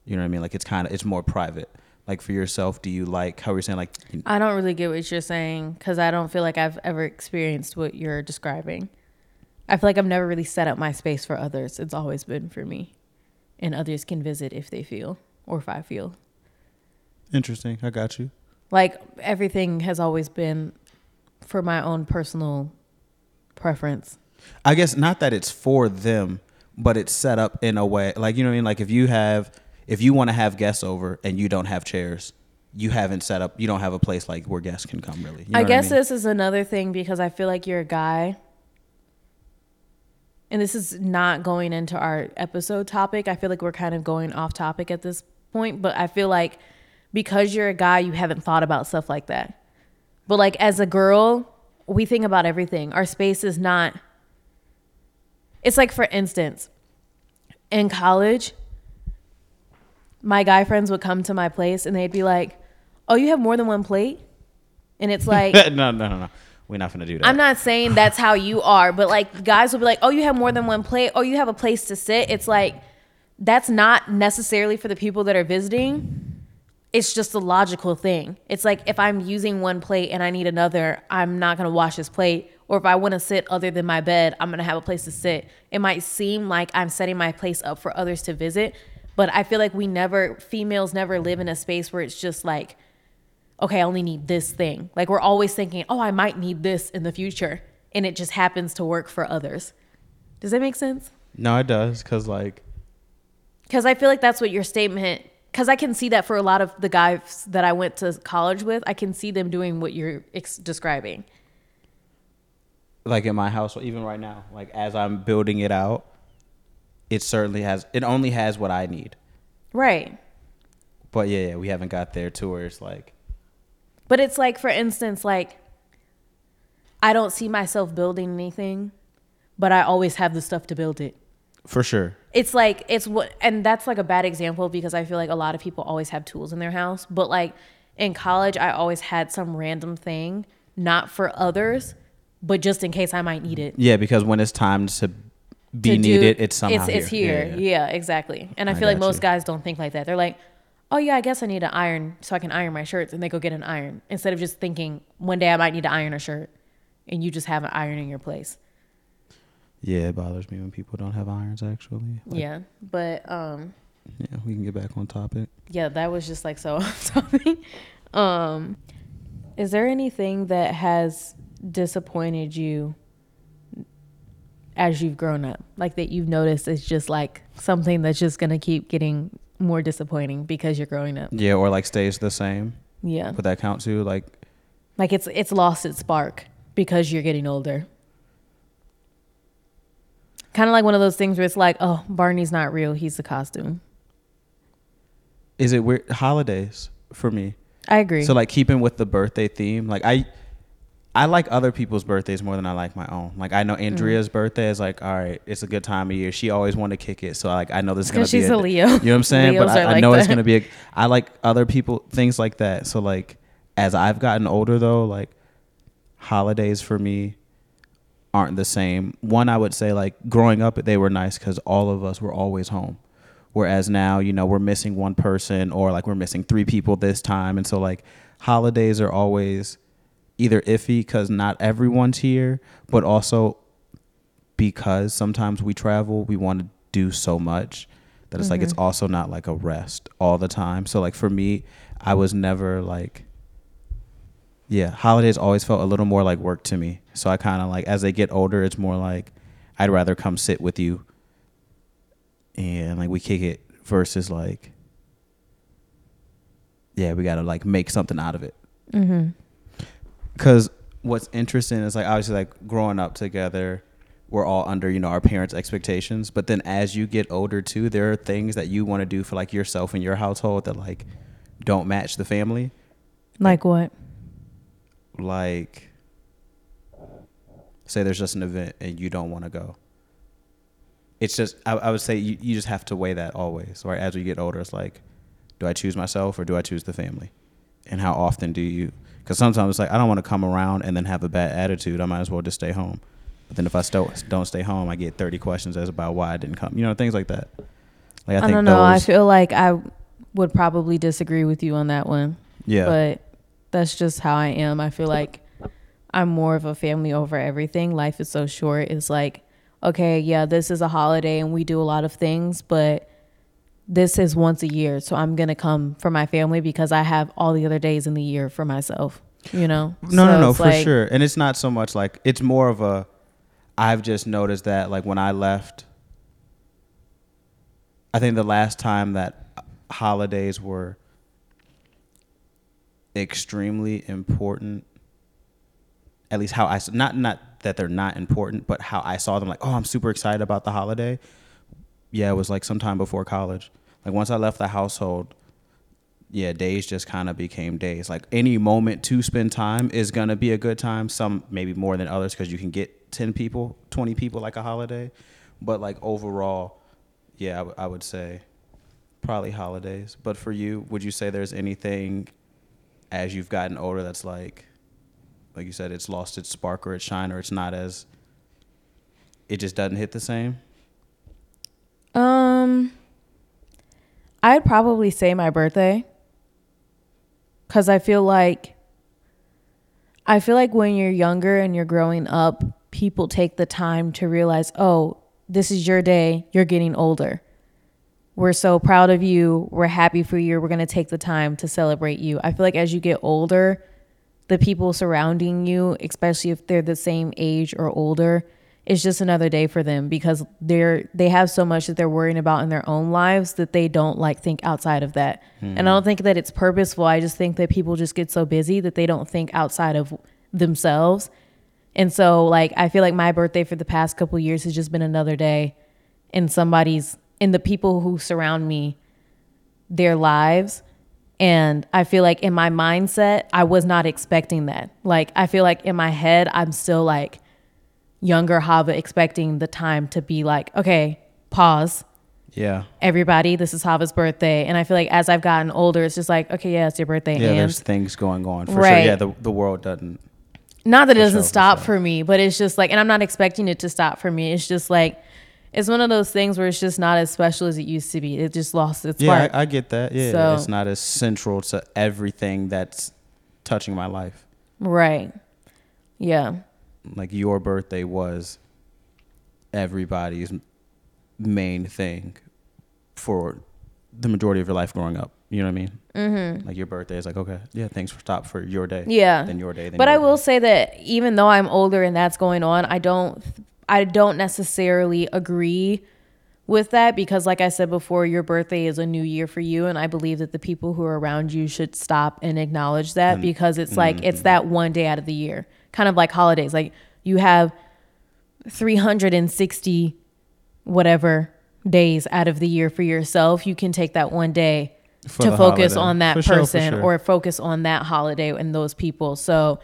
You know what I mean? Like it's kind of it's more private. Like for yourself, do you like how we're saying like I don't really get what you're saying because I don't feel like I've ever experienced what you're describing. I feel like I've never really set up my space for others. It's always been for me. And others can visit if they feel or if I feel. interesting? I got you. Like everything has always been for my own personal preference. I guess not that it's for them, but it's set up in a way like you know what I mean. Like if you have if you want to have guests over and you don't have chairs, you haven't set up. You don't have a place like where guests can come. Really, You know I guess mean? this is another thing because I feel like you're a guy. And this is not going into our episode topic. I feel like we're kind of going off topic at this point, but I feel like because you're a guy, you haven't thought about stuff like that. But like as a girl, we think about everything. Our space is not It's like, for instance, in college, my guy friends would come to my place and they'd be like, "Oh, you have more than one plate," and it's like, no, no, no, no. We're not gonna do that. I'm not saying that's how you are, but like guys will be like, "Oh, you have more than one plate. Oh, you have a place to sit." It's like that's not necessarily for the people that are visiting. It's just a logical thing. It's like if I'm using one plate and I need another, I'm not going to wash this plate. Or if I want to sit other than my bed, I'm going to have a place to sit. It might seem like I'm setting my place up for others to visit, but I feel like we never, females never live in a space where it's just like, okay, I only need this thing. Like we're always thinking, oh, I might need this in the future. And it just happens to work for others. Does that make sense? no, it does, cause like Because I feel like that's what your statement, because I can see that for a lot of the guys that I went to college with, I can see them doing what you're ex- describing. like in my house, even right now, like as I'm building it out, it certainly has. It only has what I need. Right. But yeah, yeah, we haven't got there to where it's like, But it's like, for instance, like, I don't see myself building anything, but I always have the stuff to build it. for sure. it's like it's what and that's like a bad example because i feel like a lot of people always have tools in their house but like in college i always had some random thing not for others but just in case i might need it Yeah, because when it's time to be to do- needed, it's somehow it's, it's here. here Yeah, yeah, yeah. exactly and i, I feel like most you. guys don't think like that they're like oh yeah i guess i need an iron so i can iron my shirts and they go get an iron instead of just thinking one day i might need to iron a shirt and you just have an iron in your place Yeah, it bothers me when people don't have irons. Actually, Like, yeah but um yeah. We can get back on topic. yeah, that was just like so off topic. Um, is there anything that has disappointed you as you've grown up? Like that you've noticed is just like something that's just gonna keep getting more disappointing because you're growing up. Yeah, or like stays the same. Yeah. Would that count too? Like, Like it's it's lost its spark because you're getting older. Kind of like one of those things where it's like, oh, Barney's not real; he's a costume. is it weird? Holidays for me. I agree. So like keeping with the birthday theme, like I I like other people's birthdays more than I like my own. Like I know Mm. Andrea's birthday is like, all right, it's a good time of year. She always wanted to kick it, so like I know this is gonna 'Cause be she's a Leo. You know what I'm saying? Leos but I, I like know it's gonna be. A, I like other people things like that. So like as I've gotten older though, like holidays for me aren't the same. One, I would say like growing up, they were nice because all of us were always home. Whereas now, you know, we're missing one person or like we're missing three people this time. And so like holidays are always either iffy because not everyone's here, but also because sometimes we travel, we want to do so much that it's like it's also not like a rest all the time. So like for me, I was never like yeah, holidays always felt a little more like work to me. So I kind of like as they get older, it's more like I'd rather come sit with you and like we kick it versus like yeah, we got to like make something out of it. mm-hmm. Cuz what's interesting is like obviously like growing up together, we're all under, you know, our parents' expectations, but then as you get older too, there are things that you want to do for like yourself and your household that like don't match the family. Like what? like say there's just an event and you don't want to go it's just I, I would say you, you just have to weigh that always right as we get older it's like do i choose myself or do i choose the family and how often do you because sometimes it's like i don't want to come around and then have a bad attitude i might as well just stay home but then if i still don't stay home i get 30 questions as about why i didn't come you know things like that like I, don't know. I feel like I would probably disagree with you on that one. yeah But that's just how I am. I feel like I'm more of a family over everything. Life is so short. It's like, okay, yeah, this is a holiday and we do a lot of things, but this is once a year. So I'm going to come for my family because I have all the other days in the year for myself, you know? No, So no, no, for like- sure. And it's not so much like it's more of a. I've just noticed that like when I left, I think the last time that holidays were extremely important, at least how I not not that they're not important, but how I saw them like, oh, I'm super excited about the holiday. Yeah, it was like sometime before college. Like once I left the household, yeah, days just kind of became days. Like any moment to spend time is gonna be a good time. Some maybe more than others because you can get ten people, twenty people like a holiday. But like overall, yeah, I, w- I would say probably holidays. But for you, would you say there's anything as you've gotten older that's like, like you said, it's lost its spark or its shine, or it's not as, it just doesn't hit the same? Um, I'd probably say my birthday. Cause I feel like, I feel like when you're younger and you're growing up, people take the time to realize, oh, this is your day. You're getting older. We're so proud of you. We're happy for you. We're going to take the time to celebrate you. I feel like as you get older, the people surrounding you, especially if they're the same age or older, it's just another day for them because they're they have so much that they're worrying about in their own lives that they don't like think outside of that. And I don't think that it's purposeful. I just think that people just get so busy that they don't think outside of themselves. And so like I feel like my birthday for the past couple years has just been another day in somebody's in the people who surround me their lives and I feel like in my mindset I was not expecting that. Like I feel like in my head I'm still like younger Hava expecting the time to be like, okay, pause. Yeah. Everybody, this is Hava's birthday. And I feel like as I've gotten older, it's just like, okay, yeah, it's your birthday. Yeah, and there's things going on for sure. Right. Yeah, the the world doesn't. not that it doesn't sure, for stop sure. for me, but it's just like, and I'm not expecting it to stop for me. It's just like, it's one of those things where it's just not as special as it used to be. It just lost its Yeah, spark. I, I get that. Yeah, So- it's not as central to everything that's touching my life. right. Yeah. Like your birthday was everybody's main thing for the majority of your life growing up. You know what I mean? Mm-hmm. Like your birthday is like, okay, yeah, thanks for stop for your day. Yeah. Then your day. Then but your I day. will say that even though I'm older and that's going on, I don't I don't necessarily agree with that because like I said before, your birthday is a new year for you and I believe that the people who are around you should stop and acknowledge that because it's like it's that one day out of the year. Kind of like holidays. Like you have 360 whatever days out of the year for yourself. You can take that one day For to focus holiday. on that For sure, person sure. or focus on that holiday and those people. So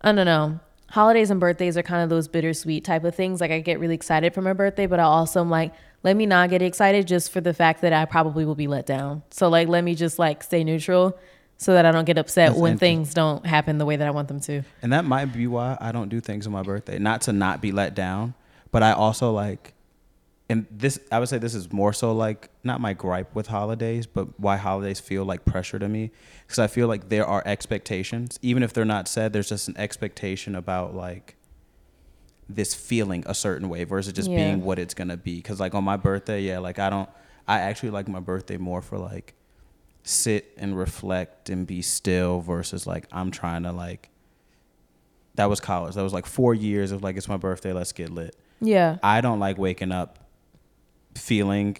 I don't know. Holidays and birthdays are kind of those bittersweet type of things. Like I get really excited for my birthday, but I also am like, let me not get excited just for the fact that I probably will be let down. So like let me just like stay neutral so that I don't get upset That's when things don't happen the way that I want them to. And that might be why I don't do things on my birthday. Not to not be let down, but I also like and this I would say this is more so like not my gripe with holidays, but why holidays feel like pressure to me because I feel like there are expectations, even if they're not said. There's just an expectation about like this feeling a certain way versus just Yeah. being what it's gonna be. Because like on my birthday, yeah, like I don't. I actually like my birthday more for like sit and reflect and be still versus like I'm trying to like. That was college. That was like four years of like it's my birthday. Let's get lit. Yeah. I don't like waking up feeling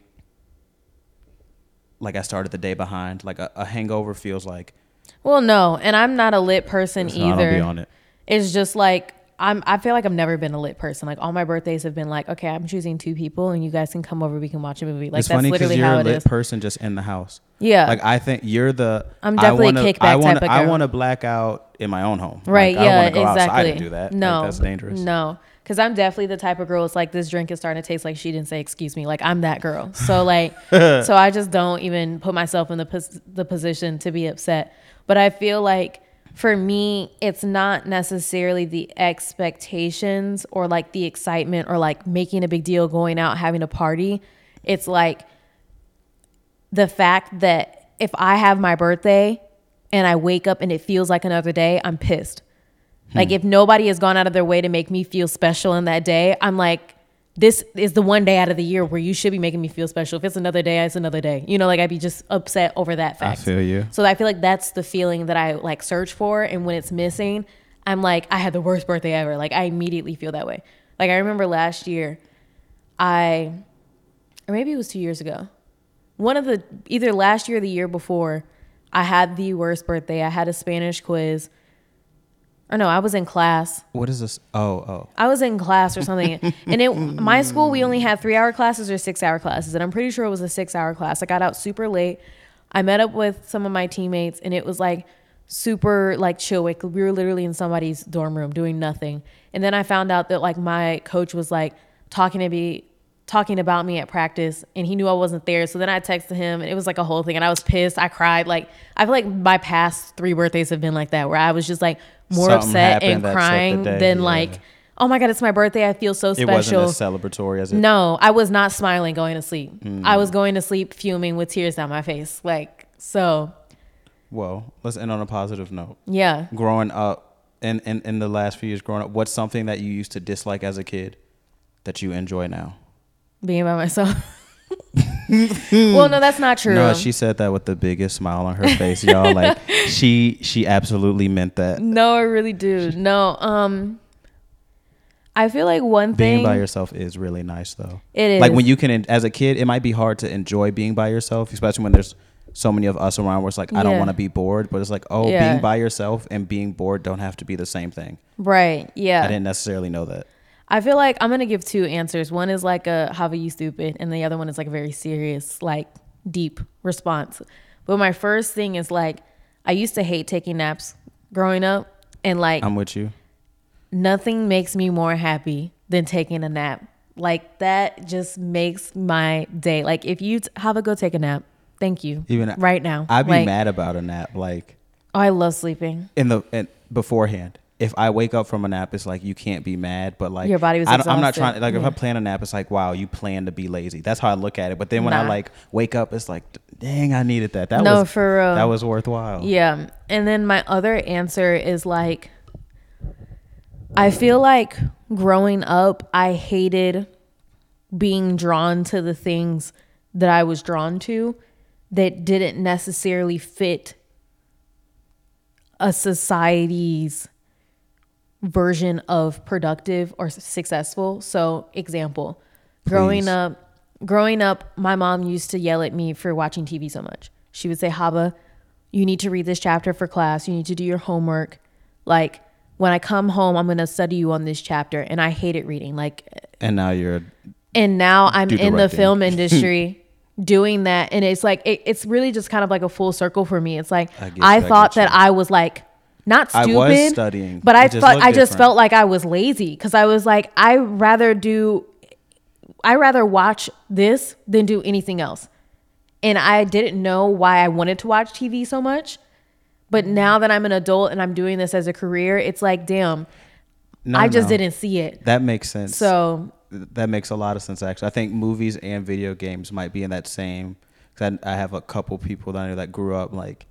like I started the day behind. Like a, a hangover feels like Well, no, and I'm not a lit person so I don't either. be on it. It's just like I'm. I feel like I've never been a lit person. Like all my birthdays have been like, okay, I'm choosing two people, and you guys can come over. We can watch a movie. Like it's that's funny literally you're how a it lit is. person just in the house. Yeah. Like I think you're the. I'm definitely a I wanna, kickback I wanna, type of girl. I want to black out in my own home. Right. Like, I yeah. don't want to go exactly. outside and do that. Like, No. that's dangerous. No. Because I'm definitely the type of girl. It's like this drink is starting to taste like she didn't say excuse me. Like I'm that girl. So like, so I just don't even put myself in the pos- the position to be upset. But I feel like for me, it's not necessarily the expectations or like the excitement or like making a big deal, going out, having a party. It's like the fact that if I have my birthday and I wake up and it feels like another day, I'm pissed. Like hmm. if nobody has gone out of their way to make me feel special in that day, I'm like, this is the one day out of the year where you should be making me feel special. If it's another day, it's another day. You know, like I'd be just upset over that fact. I feel you. So I feel like that's the feeling that I like search for, and when it's missing, I'm like, I had the worst birthday ever. Like I immediately feel that way. Like I remember last year, I, or maybe it was two years ago, one of the either last year or the year before, I had the worst birthday. I had a Spanish quiz. Or no, I was in class. What is this? Oh, oh. I was in class or something. and it my school we only had 3-hour classes or 6-hour classes, and I'm pretty sure it was a 6-hour class. I got out super late. I met up with some of my teammates and it was like super like chill. Like we were literally in somebody's dorm room doing nothing. And then I found out that like my coach was like talking to me talking about me at practice and he knew I wasn't there. So then I texted him and it was like a whole thing and I was pissed. I cried. Like I feel like my past three birthdays have been like that where I was just like more Something upset and that set the crying day, than yeah. like, oh my God, it's my birthday. I feel so special. It wasn't as celebratory as it. No, I was not smiling going to sleep. Mm. I was going to sleep fuming with tears down my face. Like, so Well, let's end on a positive note. yeah. Growing up, in, in in the last few years, growing up, what's something that you used to dislike as a kid that you enjoy now? Being by myself. well, no, that's not true. No, she said that with the biggest smile on her face, y'all. Like she she absolutely meant that. No, I really do. No, um, I feel like one thing Being by yourself is really nice, though. it is Like when you can, as a kid, it might be hard to enjoy being by yourself, especially when there's so many of us around. Where it's like I don't want to be bored, but it's like oh, Yeah. being by yourself and being bored don't have to be the same thing. right. Yeah, I didn't necessarily know that. I feel like I'm gonna give two answers. One is like a "How are you stupid," and the other one is like a very serious, like deep response. But my first thing is like I used to hate taking naps growing up, and like I'm with you. nothing makes me more happy than taking a nap. Like that just makes my day. Like if you t- have a go take a nap, thank you. Even right now, I'd be Like, mad about a nap, like Oh, I love sleeping. in the in, beforehand. If I wake up from a nap, it's like you can't be mad, but like Your body was I I'm not trying. Like if I plan a nap, it's like wow, you plan to be lazy. That's how I look at it. But then when I like wake up, it's like dang, I needed that. That No, was for real. that was worthwhile. Yeah. And then my other answer is like, I feel like growing up, I hated being drawn to the things that I was drawn to that didn't necessarily fit a society's version of productive or successful. So, example, growing up, growing up, my mom used to yell at me for watching TV so much. She would say, "Hava, you need to read this chapter for class. You need to do your homework. Like when I come home, I'm going to study you on this chapter." And I hated reading. Like And now you're and now I'm in the film industry doing that and it's like it, it's really just kind of like a full circle for me it's like I i, thought that you. i was like not I stupid was studying. but i thought i just different. felt like i was lazy because i was like i rather do i rather watch this than do anything else and i didn't know why i wanted to watch tv so much but now that i'm an adult and i'm doing this as a career it's like damn No, i just no. didn't see it That makes sense. so that makes a lot of sense actually. I think movies and video games might be in that same. Cause I, I have a couple people that I know that grew up like.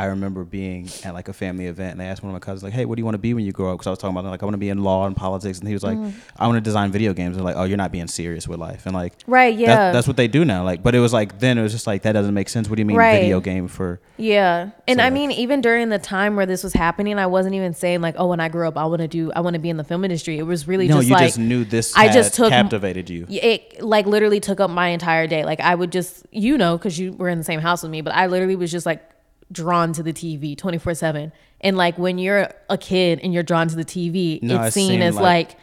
I remember being at like a family event and they asked one of my cousins like, "Hey, what do you want to be when you grow up?" Because I was talking about like I want to be in law and politics, and he was like, Mm. "I want to design video games." And like, "Oh, you're not being serious with life." And like, Right, that- yeah. that's what they do now. Like, but it was like then it was just like that doesn't make sense. What do you mean Right. video game for? Yeah. And So, I mean, even during the time where this was happening, I wasn't even saying like, oh, when I grow up, I want to do, I want to be in the film industry. It was really No, just you like, just knew this. I just took- captivated you. it like literally took up my entire day. Like I would just, you know, cause you were in the same house with me, but I literally was just like drawn to the TV 24 seven. And like when you're a kid and you're drawn to the TV, No, it's seen as like- like,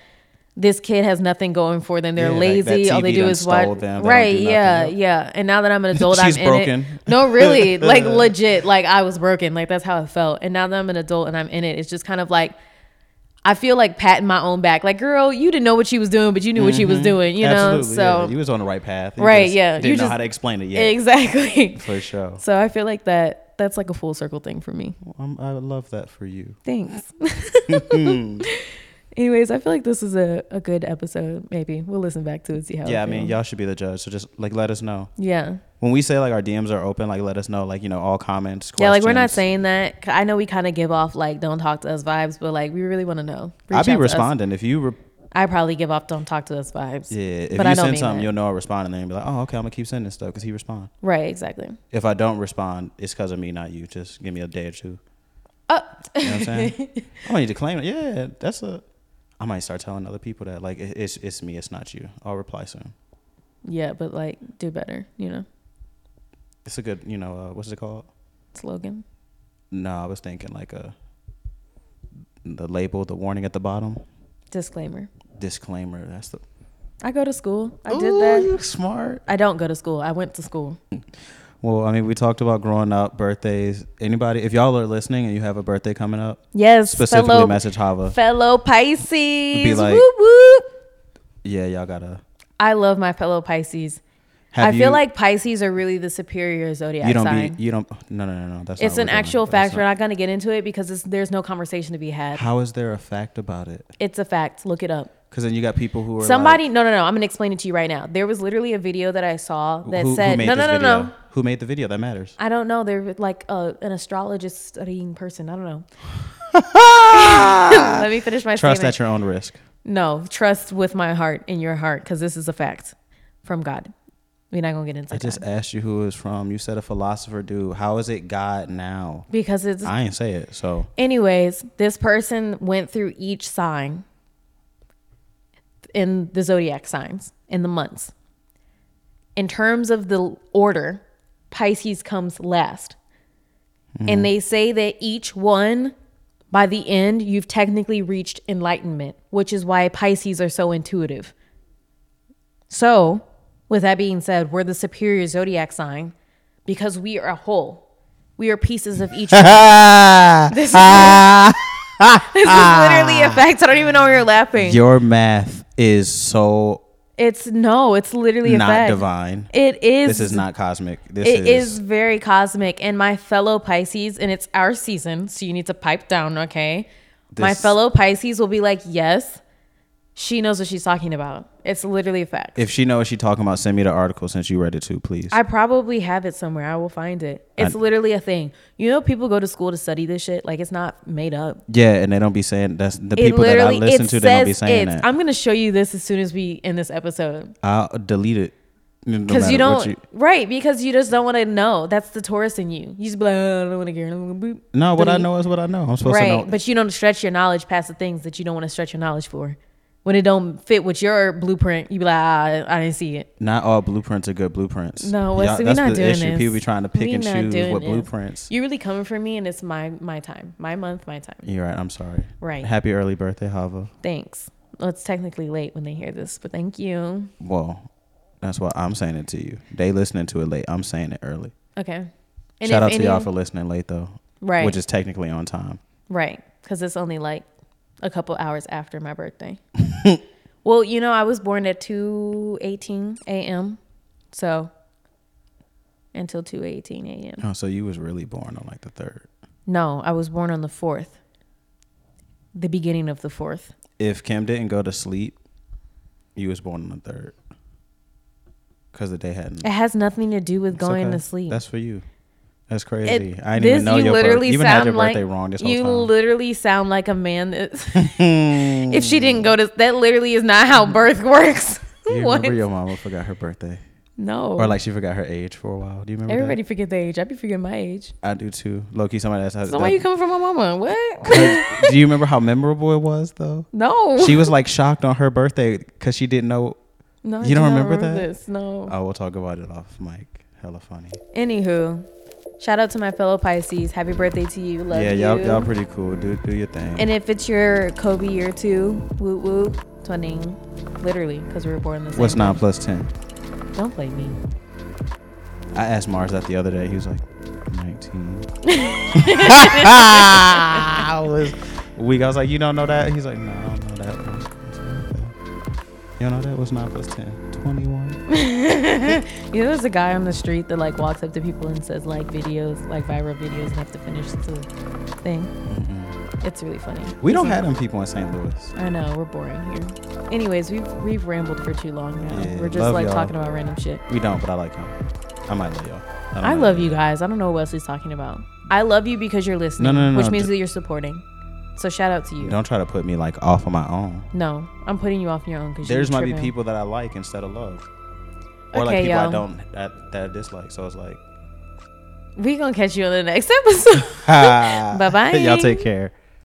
this kid has nothing going for them. They're Yeah, like, lazy. All they do is watch. them. They Right. do Yeah. Yeah. And now that I'm an adult, I'm in it. No, really, like legit. Like I was broken. Like that's how it felt. And now that I'm an adult and I'm in it, it's just kind of like I feel like patting my own back. Like, girl, you didn't know what she was doing, but you knew what she was doing. You know. Mm-hmm. So yeah. you was on the right path. You Right, yeah. Didn't You know just- how to explain it yet. exactly. For sure. So I feel like that that's like a full circle thing for me. Um, I love that for you. Thanks. Anyways, I feel like this is a, a good episode. Maybe we'll listen back to it, see how. yeah, I mean, y'all should be the judge. So just like let us know Yeah, when we say like our DMs are open. Like let us know. Like you know all comments. yeah. Like we're not saying that. I know we kind of give off like "don't talk to us" vibes, but like we really want to know. Reach I'd be responding if you. Re- I probably give off "don't talk to us" vibes. yeah, if But you I don't send something, that. you'll know I respond, and then you'll be like, oh, okay, I'm gonna keep sending stuff because he respond. Right. Exactly. If I don't respond, it's because of me, not you. Just give me a day or two. Oh. You know what I'm saying? I might need to claim it. Yeah, that's a. I might start telling other people that like it- it's it's me, it's not you. I'll reply soon. Yeah, but like do better. You know, It's a good, you know, uh, what's it called? slogan. No, I was thinking like a the label, the warning at the bottom, Disclaimer. Disclaimer. That's the. I go to school. I did that. You smart. I don't go to school. I went to school. Well, I mean, we talked about growing up, birthdays. Anybody, if y'all are listening and you have a birthday coming up, Yes, specifically fellow message Hava. fellow Pisces. Be like- whoop whoop. Yeah, y'all gotta I love my fellow Pisces. Have I feel like Pisces are really the superior zodiac you don't sign. be you don't no no no no that's it's not an actual doing. fact. That's We're not- not going to get into it because it's, there's no conversation to be had. how is there a fact about it It's a fact. Look it up. Because then you got people who are Somebody, like, no, no, no. I'm to explain it to you right now. There was literally a video that I saw that who, said, who made no, no, no, video? no. who made the video that matters I don't know. They're like uh, an astrologist studying person. I don't know. Let me finish my trust statement. at your own risk No, trust with my heart in your heart because this is a fact from God. We're not gonna get into I just asked you who it was from. You said a philosopher dude. How is it God now? because it's. I ain't say it. So Anyways, this person went through each sign in the zodiac signs in the months. In terms of the order, Pisces comes last. And they say that each one, by the end, you've technically reached enlightenment, which is why Pisces are so intuitive. So, with that being said, we're the superior zodiac sign because we are a whole. We are pieces of each. This is, this is literally a fact. I don't even know why you're laughing. your math is so It's no, it's literally a not divine. It is. This is not cosmic. This It is, is very cosmic. And my fellow Pisces, and it's our season, so you need to pipe down, okay? my fellow Pisces will be like, yes, she knows what she's talking about. It's literally a fact. If she knows what she talking about, send me the article since you read it too, please. I probably have it somewhere. I will find it. It's I- literally a thing. You know, people go to school to study this shit. Like, it's not made up. yeah, and they don't be saying that's the It people that I listen to. They don't be saying that. I'm gonna show you this as soon as we end this episode. I'll delete it no Because you don't, right? Because you just don't want to know. That's the Taurus in you. You just be like, "Oh, I don't want to care. No, what I know is what I know. I'm supposed to know. Right, but you don't stretch your knowledge past the things that you don't want to stretch your knowledge for. When it don't fit with your blueprint, you be like, ah, I didn't see it. Not all blueprints are good blueprints. No, Y'all- see, we that's not the doing issue. this. People be trying to pick We and not choose doing what this. blueprints. You're really coming for me, and it's my my time, my month, my time. You're right. I'm sorry. Right. Happy early birthday, Hava. Thanks. Well, it's technically late when they hear this, but thank you. Well, that's why I'm saying it to you. They listening to it late. I'm saying it early. Okay. And Shout if out to any- y'all for listening late though. right, Which is technically on time. right, because it's only like a couple hours after my birthday. well, you know, I was born at two eighteen a.m. So until two eighteen a.m. Oh, so you was really born on like the third. No, I was born on the fourth. The beginning of the fourth. If Kim didn't go to sleep, you was born on the third. Cause the day hadn't. It has nothing to do with It's going okay. to sleep. That's for you. That's It- crazy. I didn't this- even know you your birth- literally You even had your sound like- birthday wrong this whole you time. literally sound like a man that if she didn't go to that literally is not how birth works. you remember your mama forgot her birthday, no. or like she forgot her age for a while. Do you remember? that? everybody forget their age. I be forgetting my age. I do too. Loki, somebody asked. how- So why you coming from my mama? What? do you remember how memorable it was though? no. She was like shocked on her birthday because she didn't know. no, you do don't not remember that? This. No. Oh, we'll talk about it off mic. Hella funny. Anywho, shout out to my fellow Pisces. Happy birthday to you. Love yeah, you. y'all, y'all pretty cool. Do do your thing. And if it's your Kobe year two, whoop whoop, twinning, literally, because we were born the same. What's nine plus ten? Don't play me. I asked Mars that the other day. He was like, 19. I was weak. I was like, you don't know that? He's like, no, I don't know that. I was like, "Okay." You don't know that? What's 9 plus 10? 21. You know, there's a guy on the street that like walks up to people and says like videos, like viral videos, and have to finish the thing. It's really funny. We don't have them people in St. Louis. I know we're boring here. Anyways, we've we've rambled for too long now. Yeah, we're just love like y'all. talking about random shit. We don't, but I like him. I might love y'all. don't I know. love you guys. I don't know what Wesley's talking about. I love you because you're listening, no, no, which no, means d- that you're supporting. So shout out to you. Don't try to put me like off on my own. No, I'm putting you off on your own because There's might be people that I like instead of love. Or like Okay, people I don't that, that I dislike. So it's like We gonna catch you on the next episode. Bye-bye. Y'all take care.